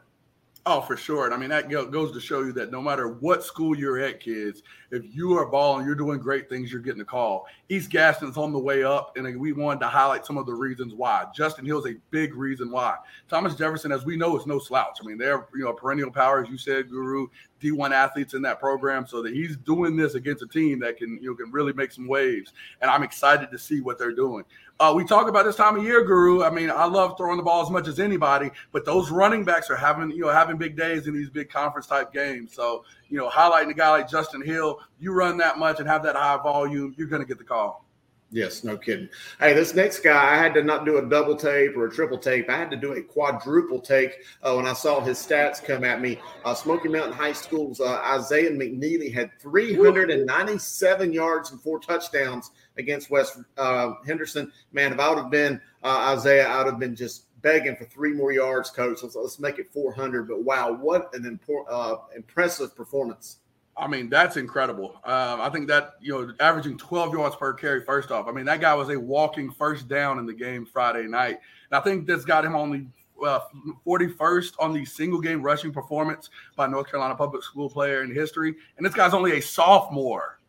Oh, for sure. And I mean, that goes to show you that no matter what school you're at, kids, if you are balling, you're doing great things, you're getting a call. East Gaston's on the way up, and we wanted to highlight some of the reasons why. Justin Hill's a big reason why. Thomas Jefferson, as we know, is no slouch. I mean, they're you know perennial power, as you said, Guru, D1 athletes in that program, so that he's doing this against a team that can you know can really make some waves. And I'm excited to see what they're doing. Uh, we talk about this time of year, Guru. I mean, I love throwing the ball as much as anybody, but those running backs are having you know having big days in these big conference type games. So you know, highlighting a guy like Justin Hill, you run that much and have that high volume, you're going to get the call. Yes, no kidding. Hey, this next guy, I had to not do a double tape or a triple tape. I had to do a quadruple take uh, when I saw his stats come at me. Uh, Smoky Mountain High School's uh, Isaiah McNeely had 397 yards and four touchdowns against West uh, Henderson. Man, if I would have been uh, Isaiah, I would have been just begging for three more yards, coach. Let's, let's make it 400. But wow, what an impor- uh, impressive performance. I mean, that's incredible. Um, I think that, you know, averaging 12 yards per carry, first off. I mean, that guy was a walking first down in the game Friday night. And I think that's got him on the uh, 41st on the single game rushing performance by North Carolina public school player in history. And this guy's only a sophomore.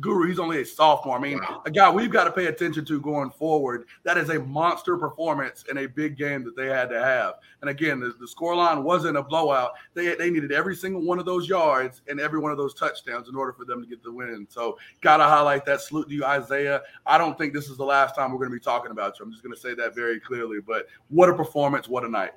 Guru, he's only a sophomore. I mean, wow. a guy we've got to pay attention to going forward. That is a monster performance in a big game that they had to have. And again, the, the score line wasn't a blowout. They, they needed every single one of those yards and every one of those touchdowns in order for them to get the win. So, got to highlight that. Salute to you, Isaiah. I don't think this is the last time we're going to be talking about you. I'm just going to say that very clearly. But what a performance. What a night.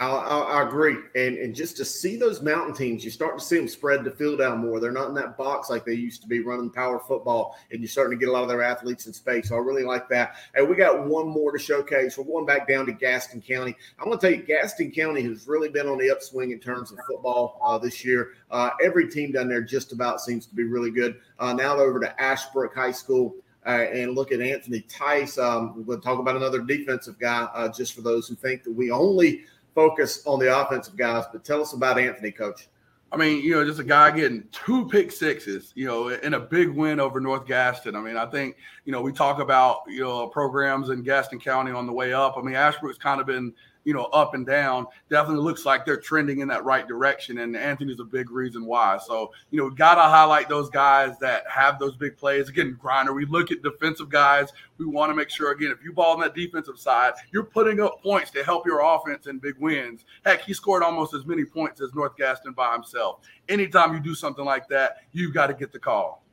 I, I, I, agree, and and just to see those mountain teams, you start to see them spread the field out more. They're not in that box like they used to be running power football, and you're starting to get a lot of their athletes in space. So I really like that. And we got one more to showcase. We're going back down to Gaston County. I'm going to tell you, Gaston County has really been on the upswing in terms of football uh, this year. Uh, every team down there just about seems to be really good. Uh, now over to Ashbrook High School. Uh, and look at Anthony Tice. Um, we'll talk about another defensive guy, uh, just for those who think that we only focus on the offensive guys, but tell us about Anthony, coach. I mean, you know, just a guy getting two pick sixes, you know, in a big win over North Gaston. I mean, I think, you know, we talk about, you know, programs in Gaston County on the way up. I mean, Ashbrook's kind of been you know, up and down, definitely looks like they're trending in that right direction. And Anthony's a big reason why. So, you know, got to highlight those guys that have those big plays. Again, grinder, we look at defensive guys. We want to make sure, again, if you ball on that defensive side, you're putting up points to help your offense in big wins. Heck, he scored almost as many points as North Gaston by himself. Anytime you do something like that, you've got to get the call.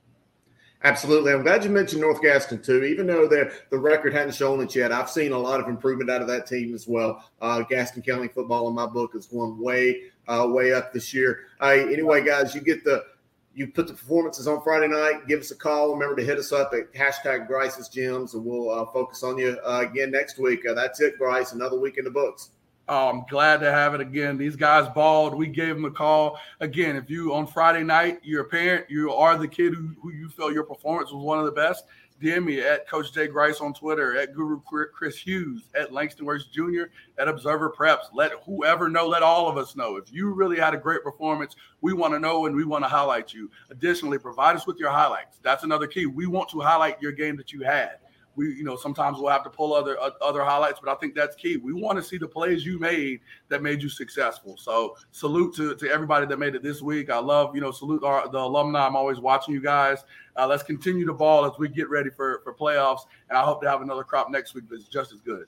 Absolutely. I'm glad you mentioned North Gaston too. Even though the the record hadn't shown it yet, I've seen a lot of improvement out of that team as well. Uh, Gaston County football in my book has gone way, uh, way up this year. Anyway, guys, you get the you put the performances on Friday night. Give us a call. Remember to hit us up at hashtag Grice's Gems, and we'll uh, focus on you uh, again next week. Uh, that's it, Bryce. Another week in the books. Oh, I'm glad to have it again. These guys balled. We gave them a call. Again, if you on Friday night, you're a parent, you are the kid who, who you felt your performance was one of the best, DM me at Coach Jay Grice on Twitter, at Guru Chris Hughes, at Langston Wertz Jr., at Observer Preps. Let whoever know, let all of us know. If you really had a great performance, we want to know and we want to highlight you. Additionally, provide us with your highlights. That's another key. We want to highlight your game that you had we you know sometimes we'll have to pull other uh, other highlights but i think that's key. We want to see the plays you made that made you successful. So salute to, to everybody that made it this week. I love you know salute our the alumni. I'm always watching you guys. Uh, let's continue to ball as we get ready for for playoffs and i hope to have another crop next week that's just as good.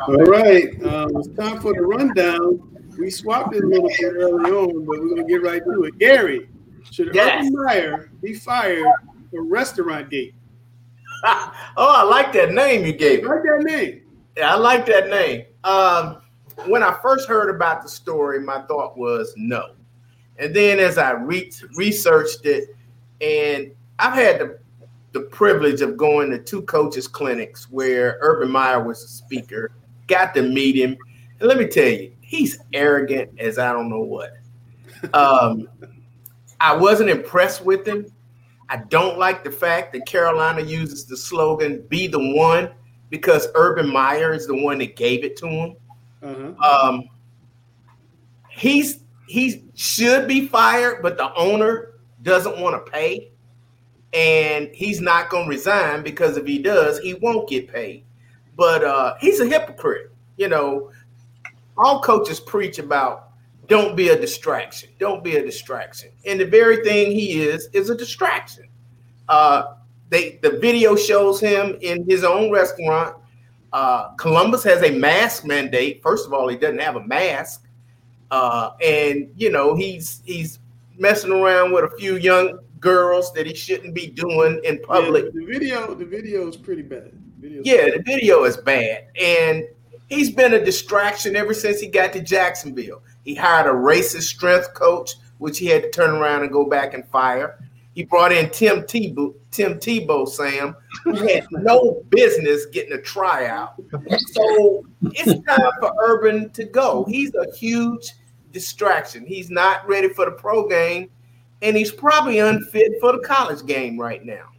All right um, it's time for the rundown. We swapped it a little bit early on but we're going to get right to it. Gary should yes. urban meyer be fired for restaurant gate <laughs> oh, I like that name you gave. I like that name. Yeah, I like that name. Um, when I first heard about the story, my thought was no. And then as I re- researched it, and I've had the, the privilege of going to two coaches' clinics where Urban Meyer was a speaker, got to meet him. And let me tell you, he's arrogant as I don't know what. Um, I wasn't impressed with him. I don't like the fact that Carolina uses the slogan "Be the one" because Urban Meyer is the one that gave it to him. Uh-huh. Um, he's he should be fired, but the owner doesn't want to pay, and he's not going to resign because if he does, he won't get paid. But uh, he's a hypocrite. You know, all coaches preach about don't be a distraction. Don't be a distraction. And the very thing he is is a distraction. Uh, they the video shows him in his own restaurant. Uh, Columbus has a mask mandate. First of all, he doesn't have a mask, uh, and you know he's he's messing around with a few young girls that he shouldn't be doing in public. Yeah, the video, the video is pretty bad. The yeah, the video is bad, and he's been a distraction ever since he got to Jacksonville. He hired a racist strength coach, which he had to turn around and go back and fire. He brought in Tim Tebow, Tim Tebow, Sam, who had no business getting a tryout. So it's time for Urban to go. He's a huge distraction. He's not ready for the pro game, and he's probably unfit for the college game right now.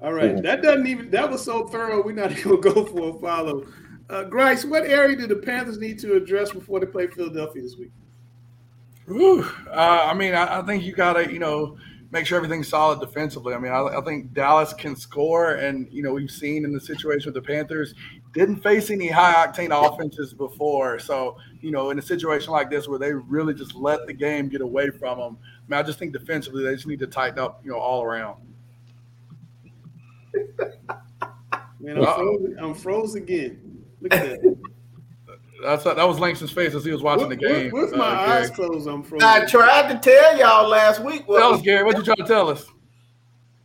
All right, that doesn't even that was so thorough. We're not <laughs> even gonna go for a follow. Uh, Grice, what area do the Panthers need to address before they play Philadelphia this week? Ooh, uh, I mean, I, I, think you got to, you know, make sure everything's solid defensively. I mean, I, I, think Dallas can score, and you know we've seen in the situation with the Panthers, didn't face any high octane offenses before. So you know, in a situation like this where they really just let the game get away from them, I mean, I just think defensively they just need to tighten up, you know, all around. Man, I'm frozen, I'm frozen again. Look at that. <laughs> That's that was Langston's face as he was watching with, the game. With, with my uh, eyes closed, I'm frozen. I tried to tell y'all last week. What tell us, Gary. What you trying to tell us?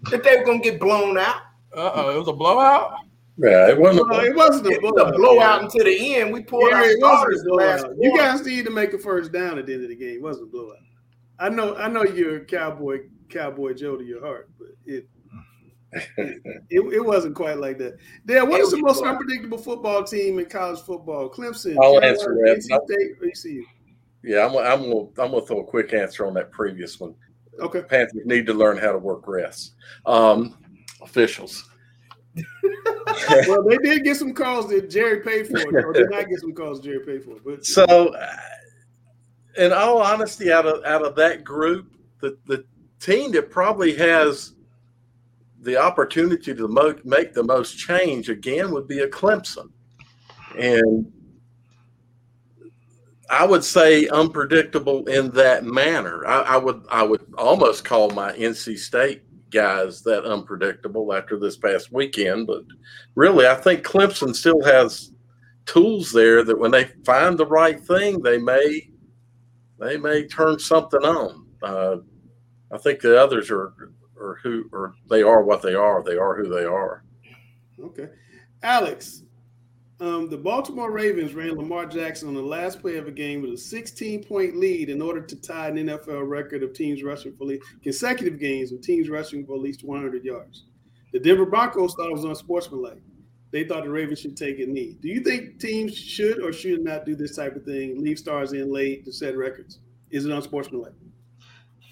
That they were gonna get blown out. Uh oh, it was a blowout. Yeah, it wasn't. No, it wasn't a It was blowout. a blowout until the end. We pulled Gary, our it starters last blowout. You guys need to make a first down at the end of the game. It wasn't a blowout. I know, I know you're a cowboy, cowboy Joe to your heart, but it. <laughs> it, it wasn't quite like that. Dale, what is the most unpredictable football team in college football? Clemson. I'll Carolina, answer that. NC State, ECU? Yeah, I'm, I'm gonna I'm gonna throw a quick answer on that previous one. Okay. Panthers need to learn how to work refs. Um, officials. <laughs> well, they did get some calls that Jerry paid for, or did not get some calls Jerry paid for. But So, uh, in all honesty, out of out of that group, the the team that probably has the opportunity to mo- make the most change again would be a Clemson, and I would say unpredictable in that manner. I, I would I would almost call my NC State guys that unpredictable after this past weekend, but really, I think Clemson still has tools there that when they find the right thing, they may they may turn something on. Uh, I think the others are or who or they are what they are. They are who they are. Okay, Alex. Um, the Baltimore Ravens ran Lamar Jackson on the last play of a game with a 16 point lead in order to tie an NFL record of teams rushing for le- consecutive games of teams rushing for at least 100 yards. The Denver Broncos thought it was unsportsmanlike. They thought the Ravens should take a knee. Do you think teams should or should not do this type of thing? Leave stars in late to set records. Is it unsportsmanlike?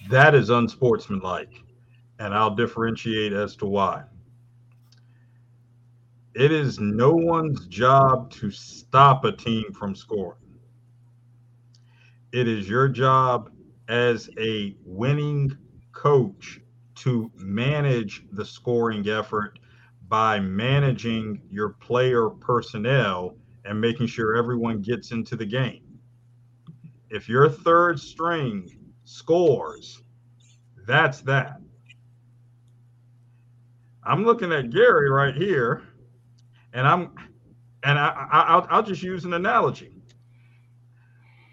That is unsportsmanlike, and I'll differentiate as to why. It is no one's job to stop a team from scoring. It is your job as a winning coach to manage the scoring effort by managing your player personnel and making sure everyone gets into the game. If your third string scores, that's that. I'm looking at Gary right here, and I'm, and I, I I'll, I'll just use an analogy.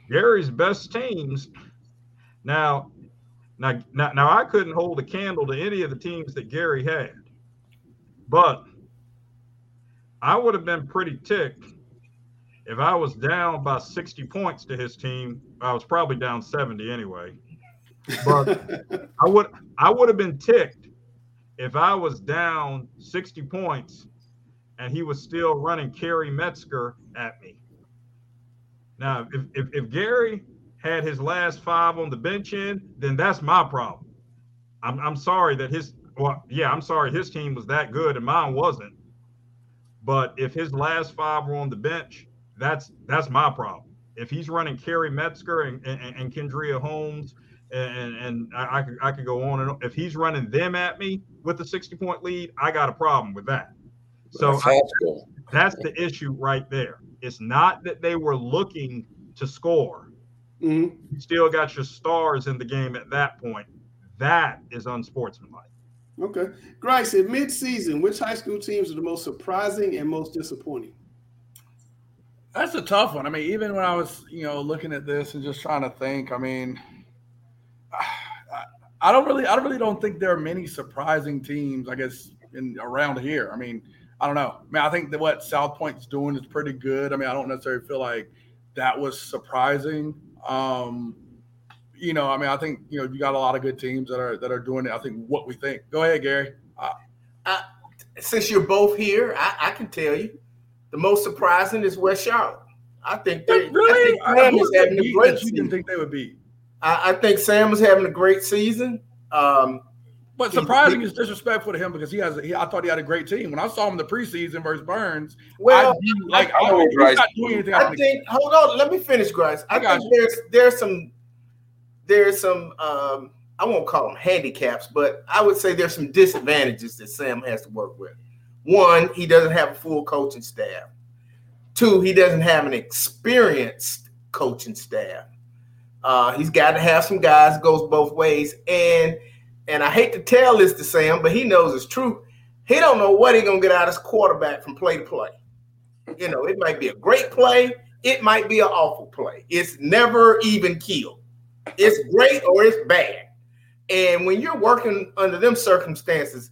Gary's best teams. Now, now, now, now, I couldn't hold a candle to any of the teams that Gary had, but I would have been pretty ticked if I was down by 60 points to his team. I was probably down 70 anyway, but <laughs> I would I would have been ticked if I was down 60 points and he was still running Kerry Metzger at me. Now, if, if, if Gary had his last five on the bench in, then that's my problem. I'm, I'm sorry that his, well, yeah, I'm sorry his team was that good and mine wasn't. But if his last five were on the bench, that's that's my problem. If he's running Kerry Metzger and, and, and Kendria Holmes, and, and I, I, could, I could go on and on. If he's running them at me with a 60 point lead, I got a problem with that. So That's I- that's the issue right there. It's not that they were looking to score. Mm-hmm. You still got your stars in the game at that point. That is unsportsmanlike. Okay. Grice, in mid-season, which high school teams are the most surprising and most disappointing? That's a tough one. I mean, even when I was, you know, looking at this and just trying to think, I mean, I, I don't really, I really don't think there are many surprising teams. I guess in around here. I mean, I don't know. I mean, I think that what South Point's doing is pretty good. I mean, I don't necessarily feel like that was surprising. Um, you know, I mean, I think you know you got a lot of good teams that are that are doing it. I think what we think. Go ahead, Gary. Uh, Since you're both here, I, I can tell you the most surprising is West Charlotte. I think they really, I think Sam is having a you didn't think they would beat. I, I think Sam is having a great season. Um, But he- surprising he- is disrespectful to him because he has. He, I thought he had a great team. When I saw him in the preseason versus Burns, Well, I, like I- I, I- he's not doing anything. I think. Hold on, let me finish, Grice. I, I got think there's there's some there's some um, I won't call them handicaps, but I would say there's some disadvantages that Sam has to work with. One, he doesn't have a full coaching staff. Two, he doesn't have an experienced coaching staff. Uh, he's got to have some guys goes both ways. And and I hate to tell this to Sam, but he knows it's true. He don't know what he's gonna get out of his quarterback from play to play. You know, it might be a great play, it might be an awful play. It's never even killed. It's great or it's bad. And when you're working under them circumstances,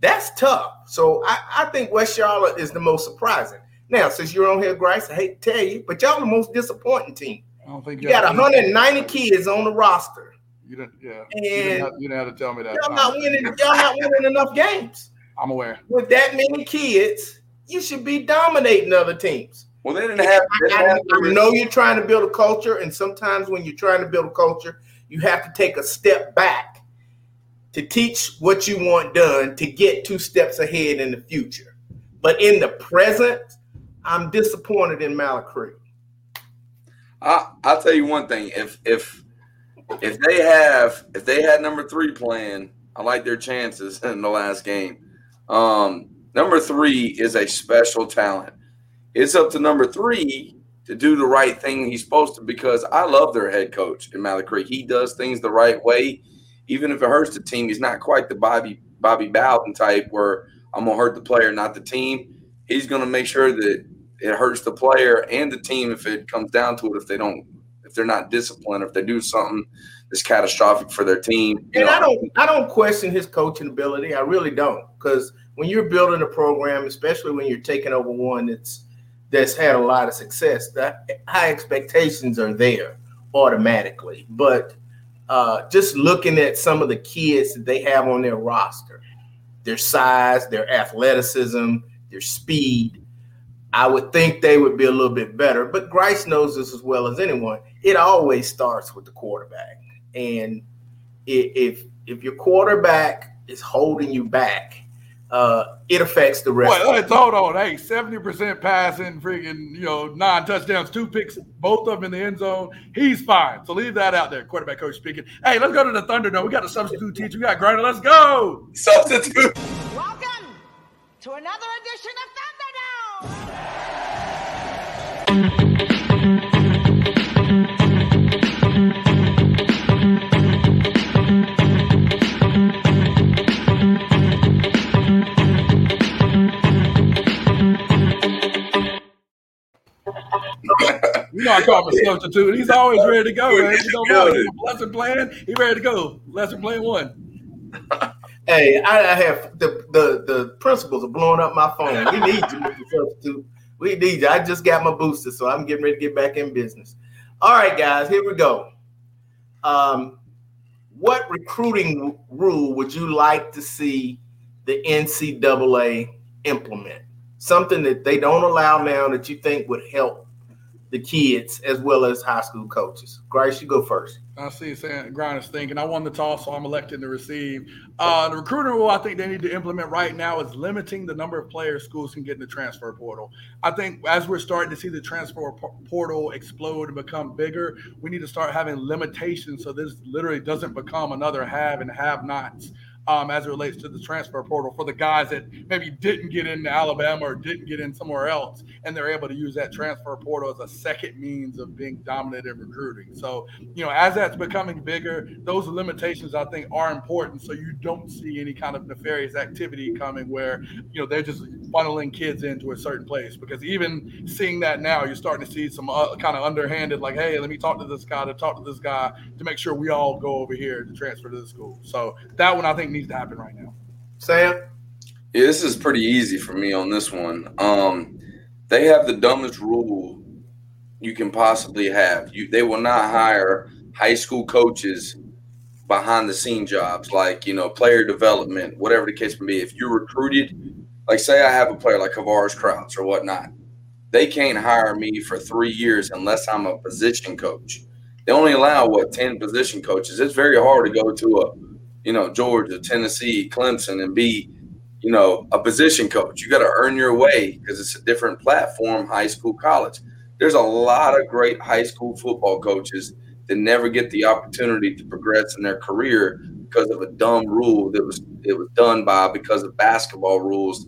that's tough. So I, I think West Charlotte is the most surprising. Now, since you're on here, Grice, I hate to tell you, but y'all the most disappointing team. I don't think You got 190 kids on the roster. You didn't, yeah. And you, didn't have, you didn't have to tell me that. Y'all not winning. Y'all not winning enough games. I'm aware. With that many kids, you should be dominating other teams. Well, they didn't have. They didn't I, have I know you're trying to build a culture, and sometimes when you're trying to build a culture, you have to take a step back to teach what you want done to get two steps ahead in the future. But in the present, I'm disappointed in Mallard Creek. I I'll tell you one thing. If if if they have if they had number three playing, I like their chances <laughs> in the last game. Um, number three is a special talent. It's up to number three to do the right thing he's supposed to because I love their head coach in Mallard Creek. He does things the right way, even if it hurts the team. He's not quite the Bobby Bobby Bowden type where I'm gonna hurt the player, not the team. He's gonna make sure that it hurts the player and the team if it comes down to it. If they don't, if they're not disciplined, if they do something that's catastrophic for their team. And know, I don't I don't question his coaching ability. I really don't. Because when you're building a program, especially when you're taking over one that's that's had a lot of success, the high expectations are there automatically. But uh, just looking at some of the kids that they have on their roster, their size, their athleticism, their speed, I would think they would be a little bit better. But Grice knows this as well as anyone. It always starts with the quarterback, and if if your quarterback is holding you back, uh, it affects the rest. Wait, of wait, hold on. Hey, 70% passing, freaking, you know, nine touchdowns, two picks, both of them in the end zone. He's fine. So leave that out there. Quarterback coach speaking. Hey, let's go to the Thunder. No, we got a substitute teacher. We got Grinder. Let's go. Substitute. Welcome to another edition of You know, I call him a substitute. He's always ready to go, man. You don't know. Good. Lesson plan, he ready to go. Lesson plan one. Hey, I, I have the, the the principals are blowing up my phone. We need you, Mr. Substitute. We need you. I just got my booster, so I'm getting ready to get back in business. All right, guys, here we go. Um, what recruiting rule would you like to see the NCAA implement? Something that they don't allow now that you think would help the kids as well as high school coaches. Grace, you go first. I see saying Grinder's thinking. I won the toss, so I'm elected to receive. Uh, the recruiting rule I think they need to implement right now is limiting the number of players schools can get in the transfer portal. I think as we're starting to see the transfer portal explode and become bigger, we need to start having limitations so this literally doesn't become another have and have nots. Um, as it relates to the transfer portal for the guys that maybe didn't get into Alabama or didn't get in somewhere else, and they're able to use that transfer portal as a second means of being dominant in recruiting. So, you know, as that's becoming bigger, those limitations I think are important. So you don't see any kind of nefarious activity coming where you know they're just funneling kids into a certain place. Because even seeing that now, you're starting to see some uh, kind of underhanded, like, hey, let me talk to this guy to talk to this guy to make sure we all go over here to transfer to the school. So that one I think needs to happen right now. Sam? Yeah, this is pretty easy for me on this one. Um, they have the dumbest rule you can possibly have. You they will not hire high school coaches behind the scene jobs like you know player development, whatever the case may be. If you're recruited, like say I have a player like Kavaris Krauts or whatnot, they can't hire me for three years unless I'm a position coach. They only allow what ten position coaches. It's very hard to go to a you know Georgia, Tennessee, Clemson, and be you know, a position coach. You got to earn your way because it's a different platform, high school, college. There's a lot of great high school football coaches that never get the opportunity to progress in their career because of a dumb rule that was it was done by because of basketball rules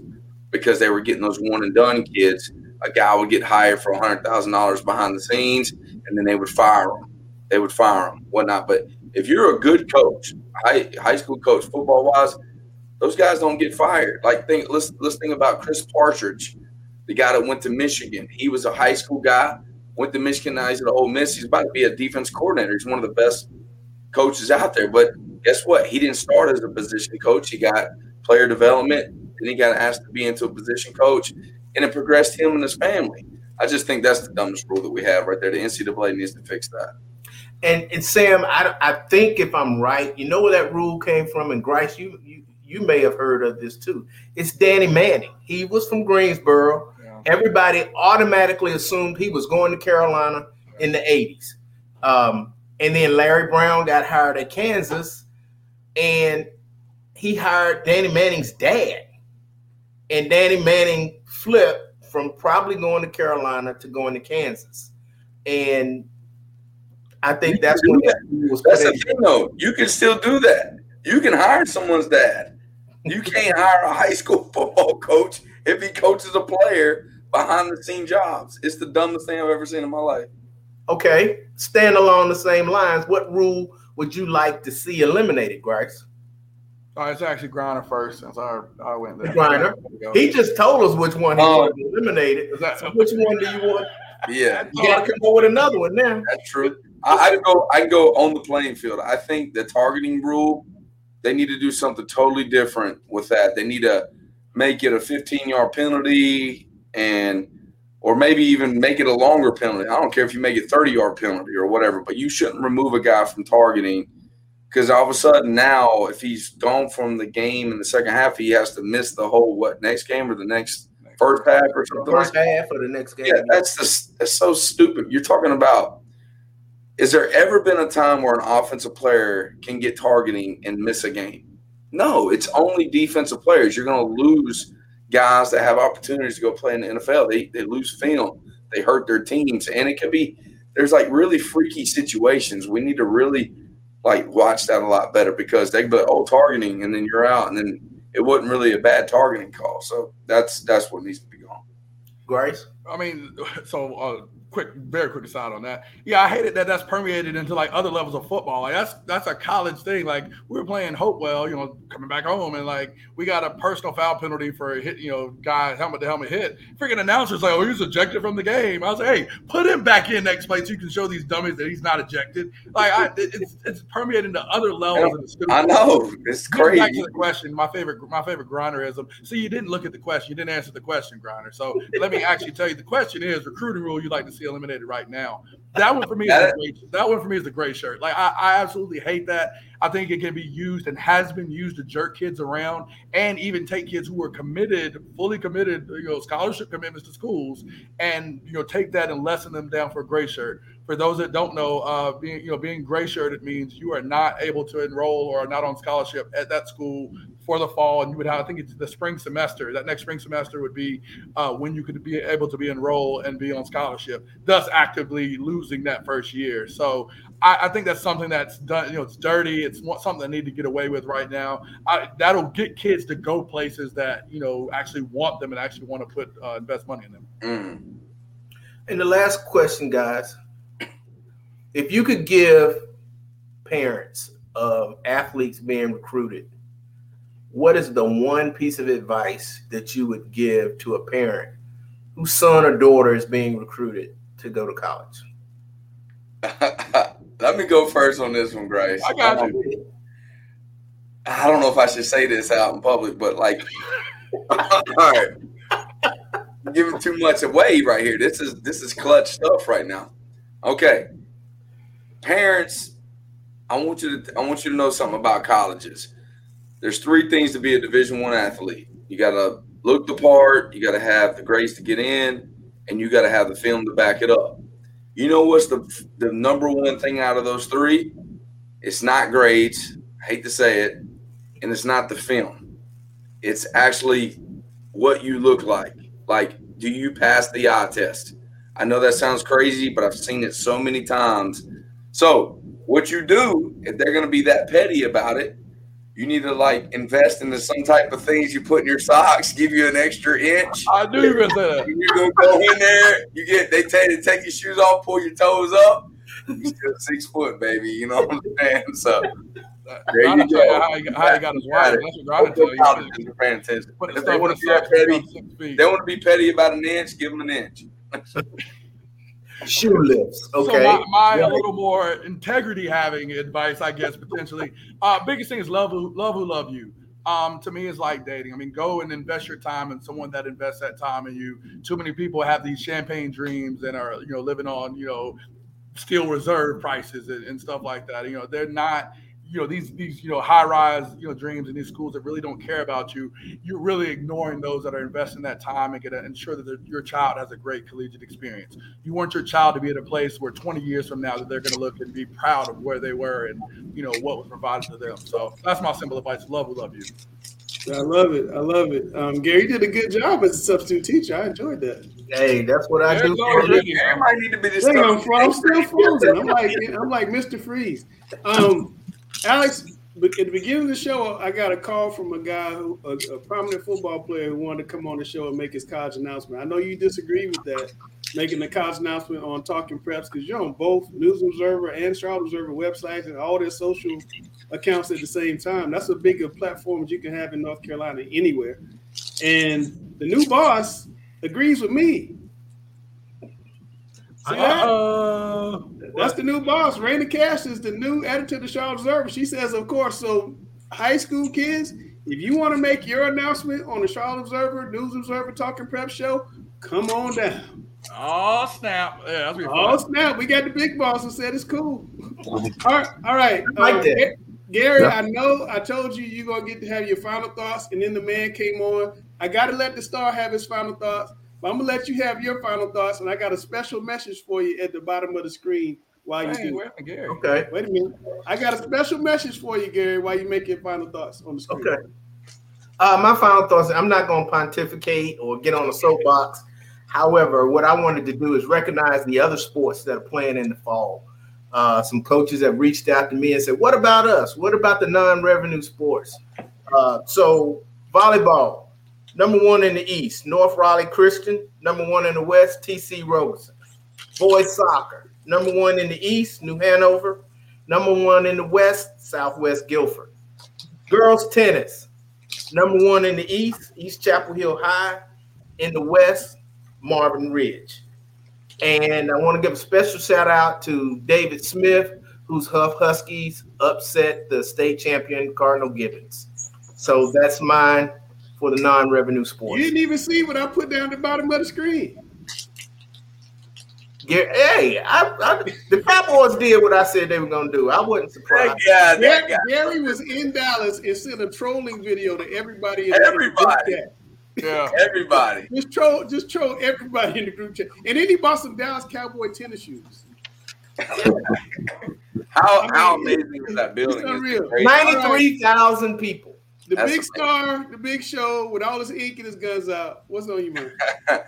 because they were getting those one and done kids. A guy would get hired for hundred thousand dollars behind the scenes, and then they would fire him. They would fire him, whatnot. But if you're a good coach, high high school coach, football wise, those guys don't get fired. Like think let's let's think about Chris Partridge, the guy that went to Michigan. He was a high school guy, went to Michigan, now he's at Ole Miss. He's about to be a defense coordinator. He's one of the best coaches out there. But guess what? He didn't start as a position coach. He got player development, then he got asked to be into a position coach, and it progressed him and his family. I just think that's the dumbest rule that we have right there. The NCAA needs to fix that. And, and Sam, I, I think if I'm right, you know where that rule came from. And Grice, you, you you may have heard of this too. It's Danny Manning. He was from Greensboro. Yeah. Everybody automatically assumed he was going to Carolina in the 80s. Um, and then Larry Brown got hired at Kansas, and he hired Danny Manning's dad. And Danny Manning flipped from probably going to Carolina to going to Kansas. And I think that's when that. That's the thing, though. You can still do that. You can hire someone's dad. You <laughs> can't hire a high school <laughs> football coach if he coaches a player behind the scene jobs. It's the dumbest thing I've ever seen in my life. Okay, stand along the same lines. What rule would you like to see eliminated, Grice? Oh, it's actually Griner first since I, I went there. Griner. He just told us which one he um, wanted eliminated. That, so which one do you want? Yeah, you got to come up with another one now. That's true. I, I go. I go on the playing field. I think the targeting rule. They need to do something totally different with that. They need to make it a 15 yard penalty and or maybe even make it a longer penalty. I don't care if you make it 30 yard penalty or whatever, but you shouldn't remove a guy from targeting because all of a sudden now, if he's gone from the game in the second half, he has to miss the whole what next game or the next first half or something. First like half or the next game. Yeah, that's just that's so stupid. You're talking about. Is there ever been a time where an offensive player can get targeting and miss a game? No, it's only defensive players. You're going to lose guys that have opportunities to go play in the NFL. They, they lose film, they hurt their teams, and it could be there's like really freaky situations. We need to really like watch that a lot better because they be oh targeting, and then you're out, and then it wasn't really a bad targeting call. So that's that's what needs to be gone. Grace, I mean, <laughs> so uh, quick, very quick aside on that. Yeah, I hated that that's permeated into like other levels of football. Like that's that's a college thing. Like we were playing Hopewell, you know, coming back home, and like we got a personal foul penalty for a hit, you know, guy helmet to helmet hit. Freaking announcers like, oh, he's ejected from the game. I was like, hey, put him back in next play so you can show these dummies that he's not ejected. Like I, it's it's permeated into other levels. I know it's crazy. Back to the question, my favorite my favorite Grinerism. See, you didn't look at the question. You didn't answer the question, Griner. So let me actually tell you. The question is recruiting rule. You like to see eliminated right now. That one for me is a great, that one for me is a gray shirt. Like I, I absolutely hate that. I think it can be used and has been used to jerk kids around and even take kids who are committed, fully committed, you know, scholarship commitments to schools, and you know, take that and lessen them down for a gray shirt. For those that don't know, uh, being you know being gray shirted means you are not able to enroll or are not on scholarship at that school for the fall, and you would have I think it's the spring semester. That next spring semester would be uh, when you could be able to be enrolled and be on scholarship, thus actively losing that first year. So I, I think that's something that's done. You know, it's dirty. It's something that need to get away with right now. I, that'll get kids to go places that you know actually want them and actually want to put uh, invest money in them. Mm. And the last question, guys, if you could give parents of athletes being recruited, what is the one piece of advice that you would give to a parent whose son or daughter is being recruited to go to college? <laughs> Let me go first on this one, Grace. I got you. I don't know if I should say this out in public, but like, <laughs> all right, giving too much away right here. This is this is clutch stuff right now. Okay, parents, I want you to I want you to know something about colleges. There's three things to be a Division One athlete. You got to look the part. You got to have the grades to get in, and you got to have the film to back it up. You know what's the the number one thing out of those three? It's not grades. I hate to say it, and it's not the film. It's actually what you look like. Like, do you pass the eye test? I know that sounds crazy, but I've seen it so many times So what you do if they're going to be that petty about it, you need to like invest into some type of things you put in your socks, give you an extra inch. I do even say that. You gonna go in there, you get they tell you to take your shoes off, pull your toes up. You still six foot, baby. You know what I'm saying? So <laughs> there you go. how he, how he got his wife. That's what Grana tell you. Paying attention. If they want to the be petty, about six feet. they want to be petty about an inch, give them an inch. <laughs> Shoe lifts. Okay. So my, my a little more integrity having advice, I guess potentially. Uh, biggest thing is love who love who love you. Um, to me, it's like dating. I mean, go and invest your time in someone that invests that time in you. Too many people have these champagne dreams and are you know living on you know steel reserve prices and, and stuff like that. You know, they're not you know these these you know high rise you know dreams in these schools that really don't care about you. You're really ignoring those that are investing that time and gonna ensure that your child has a great collegiate experience. You want your child to be at a place where 20 years from now that they're going to look and be proud of where they were and you know what was provided to them. So that's my simple advice. Love will love you. I love it. I love it. Um, Gary, did a good job as a substitute teacher. I enjoyed that. Hey, that's what I do. There might need to be this Dang, I'm, stuff. I'm still frozen. I'm like I'm like Mr. Freeze. Um, Alex, at the beginning of the show, I got a call from a guy who a, a prominent football player who wanted to come on the show and make his college announcement. I know you disagree with that, making the college announcement on Talking Preps because you're on both News Observer and Charlotte Observer websites and all their social accounts at the same time. That's a bigger platform you can have in North Carolina anywhere. And the new boss agrees with me. See that? Uh, That's the new boss. Rana Cash is the new editor of the Charlotte Observer. She says, of course, so high school kids, if you want to make your announcement on the Charlotte Observer, News Observer, Talking Prep show, come on down. Oh snap! Yeah, that's be Oh fun. snap! We got the big boss who said it's cool. <laughs> All right, all right. I like Um, that. Gary, Yeah. I know I told you you're gonna get to have your final thoughts, and then the man came on. I gotta let the star have his final thoughts, but I'm gonna let you have your final thoughts, and I got a special message for you at the bottom of the screen while you Dang, do. where Gary? Okay. Wait a minute. I got a special message for you, Gary, while you make your final thoughts on the screen. Okay. Uh, my final thoughts. I'm not going to pontificate or get on a soapbox. However, what I wanted to do is recognize the other sports that are playing in the fall. Uh, some coaches have reached out to me and said, "What about us? What about the non-revenue sports?" Uh, so, volleyball, number one in the East, North Raleigh Christian. Number one in the West, TC Roberson. Boys soccer, number one in the East, New Hanover. Number one in the West, Southwest Guilford. Girls tennis, number one in the East, East Chapel Hill High. In the West, Marvin Ridge. And I want to give a special shout out to David Smith, whose Hough Huskies upset the state champion Cardinal Gibbons. So that's mine for the non-revenue sports. You didn't even see what I put down at the bottom of the screen. Yeah, hey, I, I, the Cowboys did what I said they were going to do. I wasn't surprised. Yeah, Gary, Gary was in Dallas and sent a trolling video to everybody. In the- the group Everybody. chat. Yeah. Everybody. Just troll, just troll everybody in the group chat. And then he bought some Dallas Cowboy tennis shoes. How how amazing is that building? It's It's unreal. great. 93,000 people. The That's big star, the big show with all his ink and his guns out. What's on you, man? <laughs>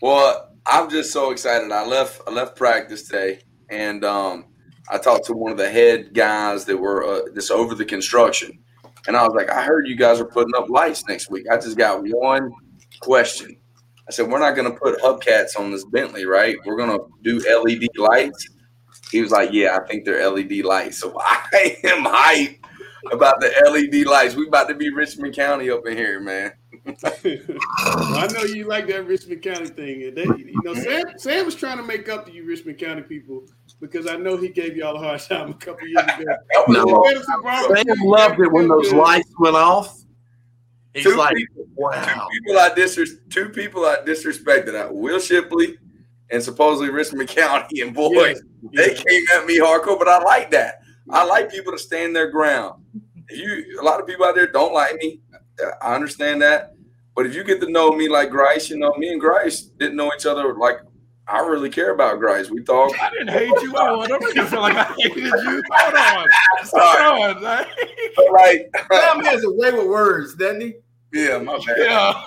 Well, I'm just so excited. I left I left practice today, and um, I talked to one of the head guys that were uh, just over the construction, and I was like, I heard you guys are putting up lights next week. I just got one question. I said, we're not going to put hubcaps on this Bentley, right? We're going to do LED lights. He was like, yeah, I think they're LED lights. So <laughs> I am hyped about the LED lights. We about to be Richmond County up in here, man. <laughs> I know you like that Richmond County thing. They, you know, Sam, Sam was trying to make up to you Richmond County people because I know he gave y'all a hard time a couple years ago. No. He made us a barbecue. Sam loved it when those lights went off. He's Two like, people, wow. two people I disres- two people I disrespected. Uh, Will Shipley and supposedly Richmond County. And boys, they came at me hardcore, but I like that. I like people to stand their ground. You, a lot of people out there don't like me. I understand that. But if you get to know me like Grice, you know, me and Grice didn't know each other like I really care about Grice. We talk. I didn't hate you. I don't want to feel like I hated you. Hold on. <laughs> Sorry. Hold on. man. like, Sam has a way with words, doesn't he? yeah, my bad. Yeah.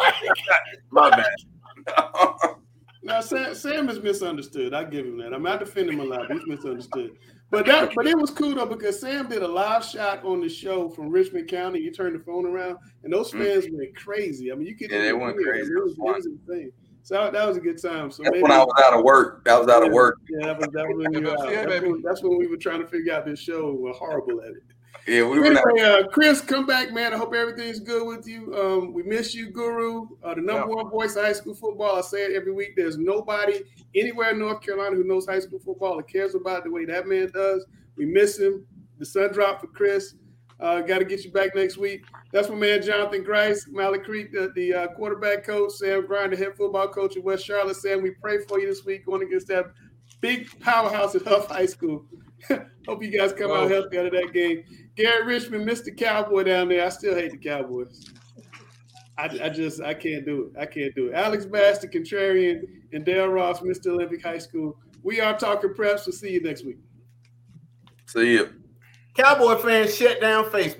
<laughs> My bad. Now Sam, Sam is misunderstood. I give him that. I'm not defending him a lot. But he's misunderstood. But that, but it was cool though because Sam did a live shot on the show from Richmond County. You turned the phone around, and those fans mm-hmm. went crazy. I mean, you could. Yeah, they went crazy. It was, it was insane. So that was a good time. So that's maybe, when I was out of work. I was out of work. Yeah, that was, that was when <laughs> you were out. That's when, that's when we were trying to figure out this show. We're horrible at it. Yeah, we were. Anyway, uh, Chris, come back, man. I hope everything's good with you. Um, we miss you, Guru, uh, the number one voice of high school football. I say it every week. There's nobody anywhere in North Carolina who knows high school football or cares about it the way that man does. We miss him. The sun dropped for Chris. Uh, Got to get you back next week. That's my man Jonathan Grice, Mallard Creek, the, the uh, quarterback coach, Sam Griner, head football coach at West Charlotte. Sam, we pray for you this week going against that big powerhouse at Hough High School. <laughs> Hope you guys come Whoa. out healthy out of that game. Gary Richmond, Mr. Cowboy down there. I still hate the Cowboys. I, I just I can't do it. I can't do it. Alex Bass, the contrarian, and Dale Ross, Mr. Olympic High School. We are talking preps. We'll see you next week. See you. Cowboy fans shut down Facebook.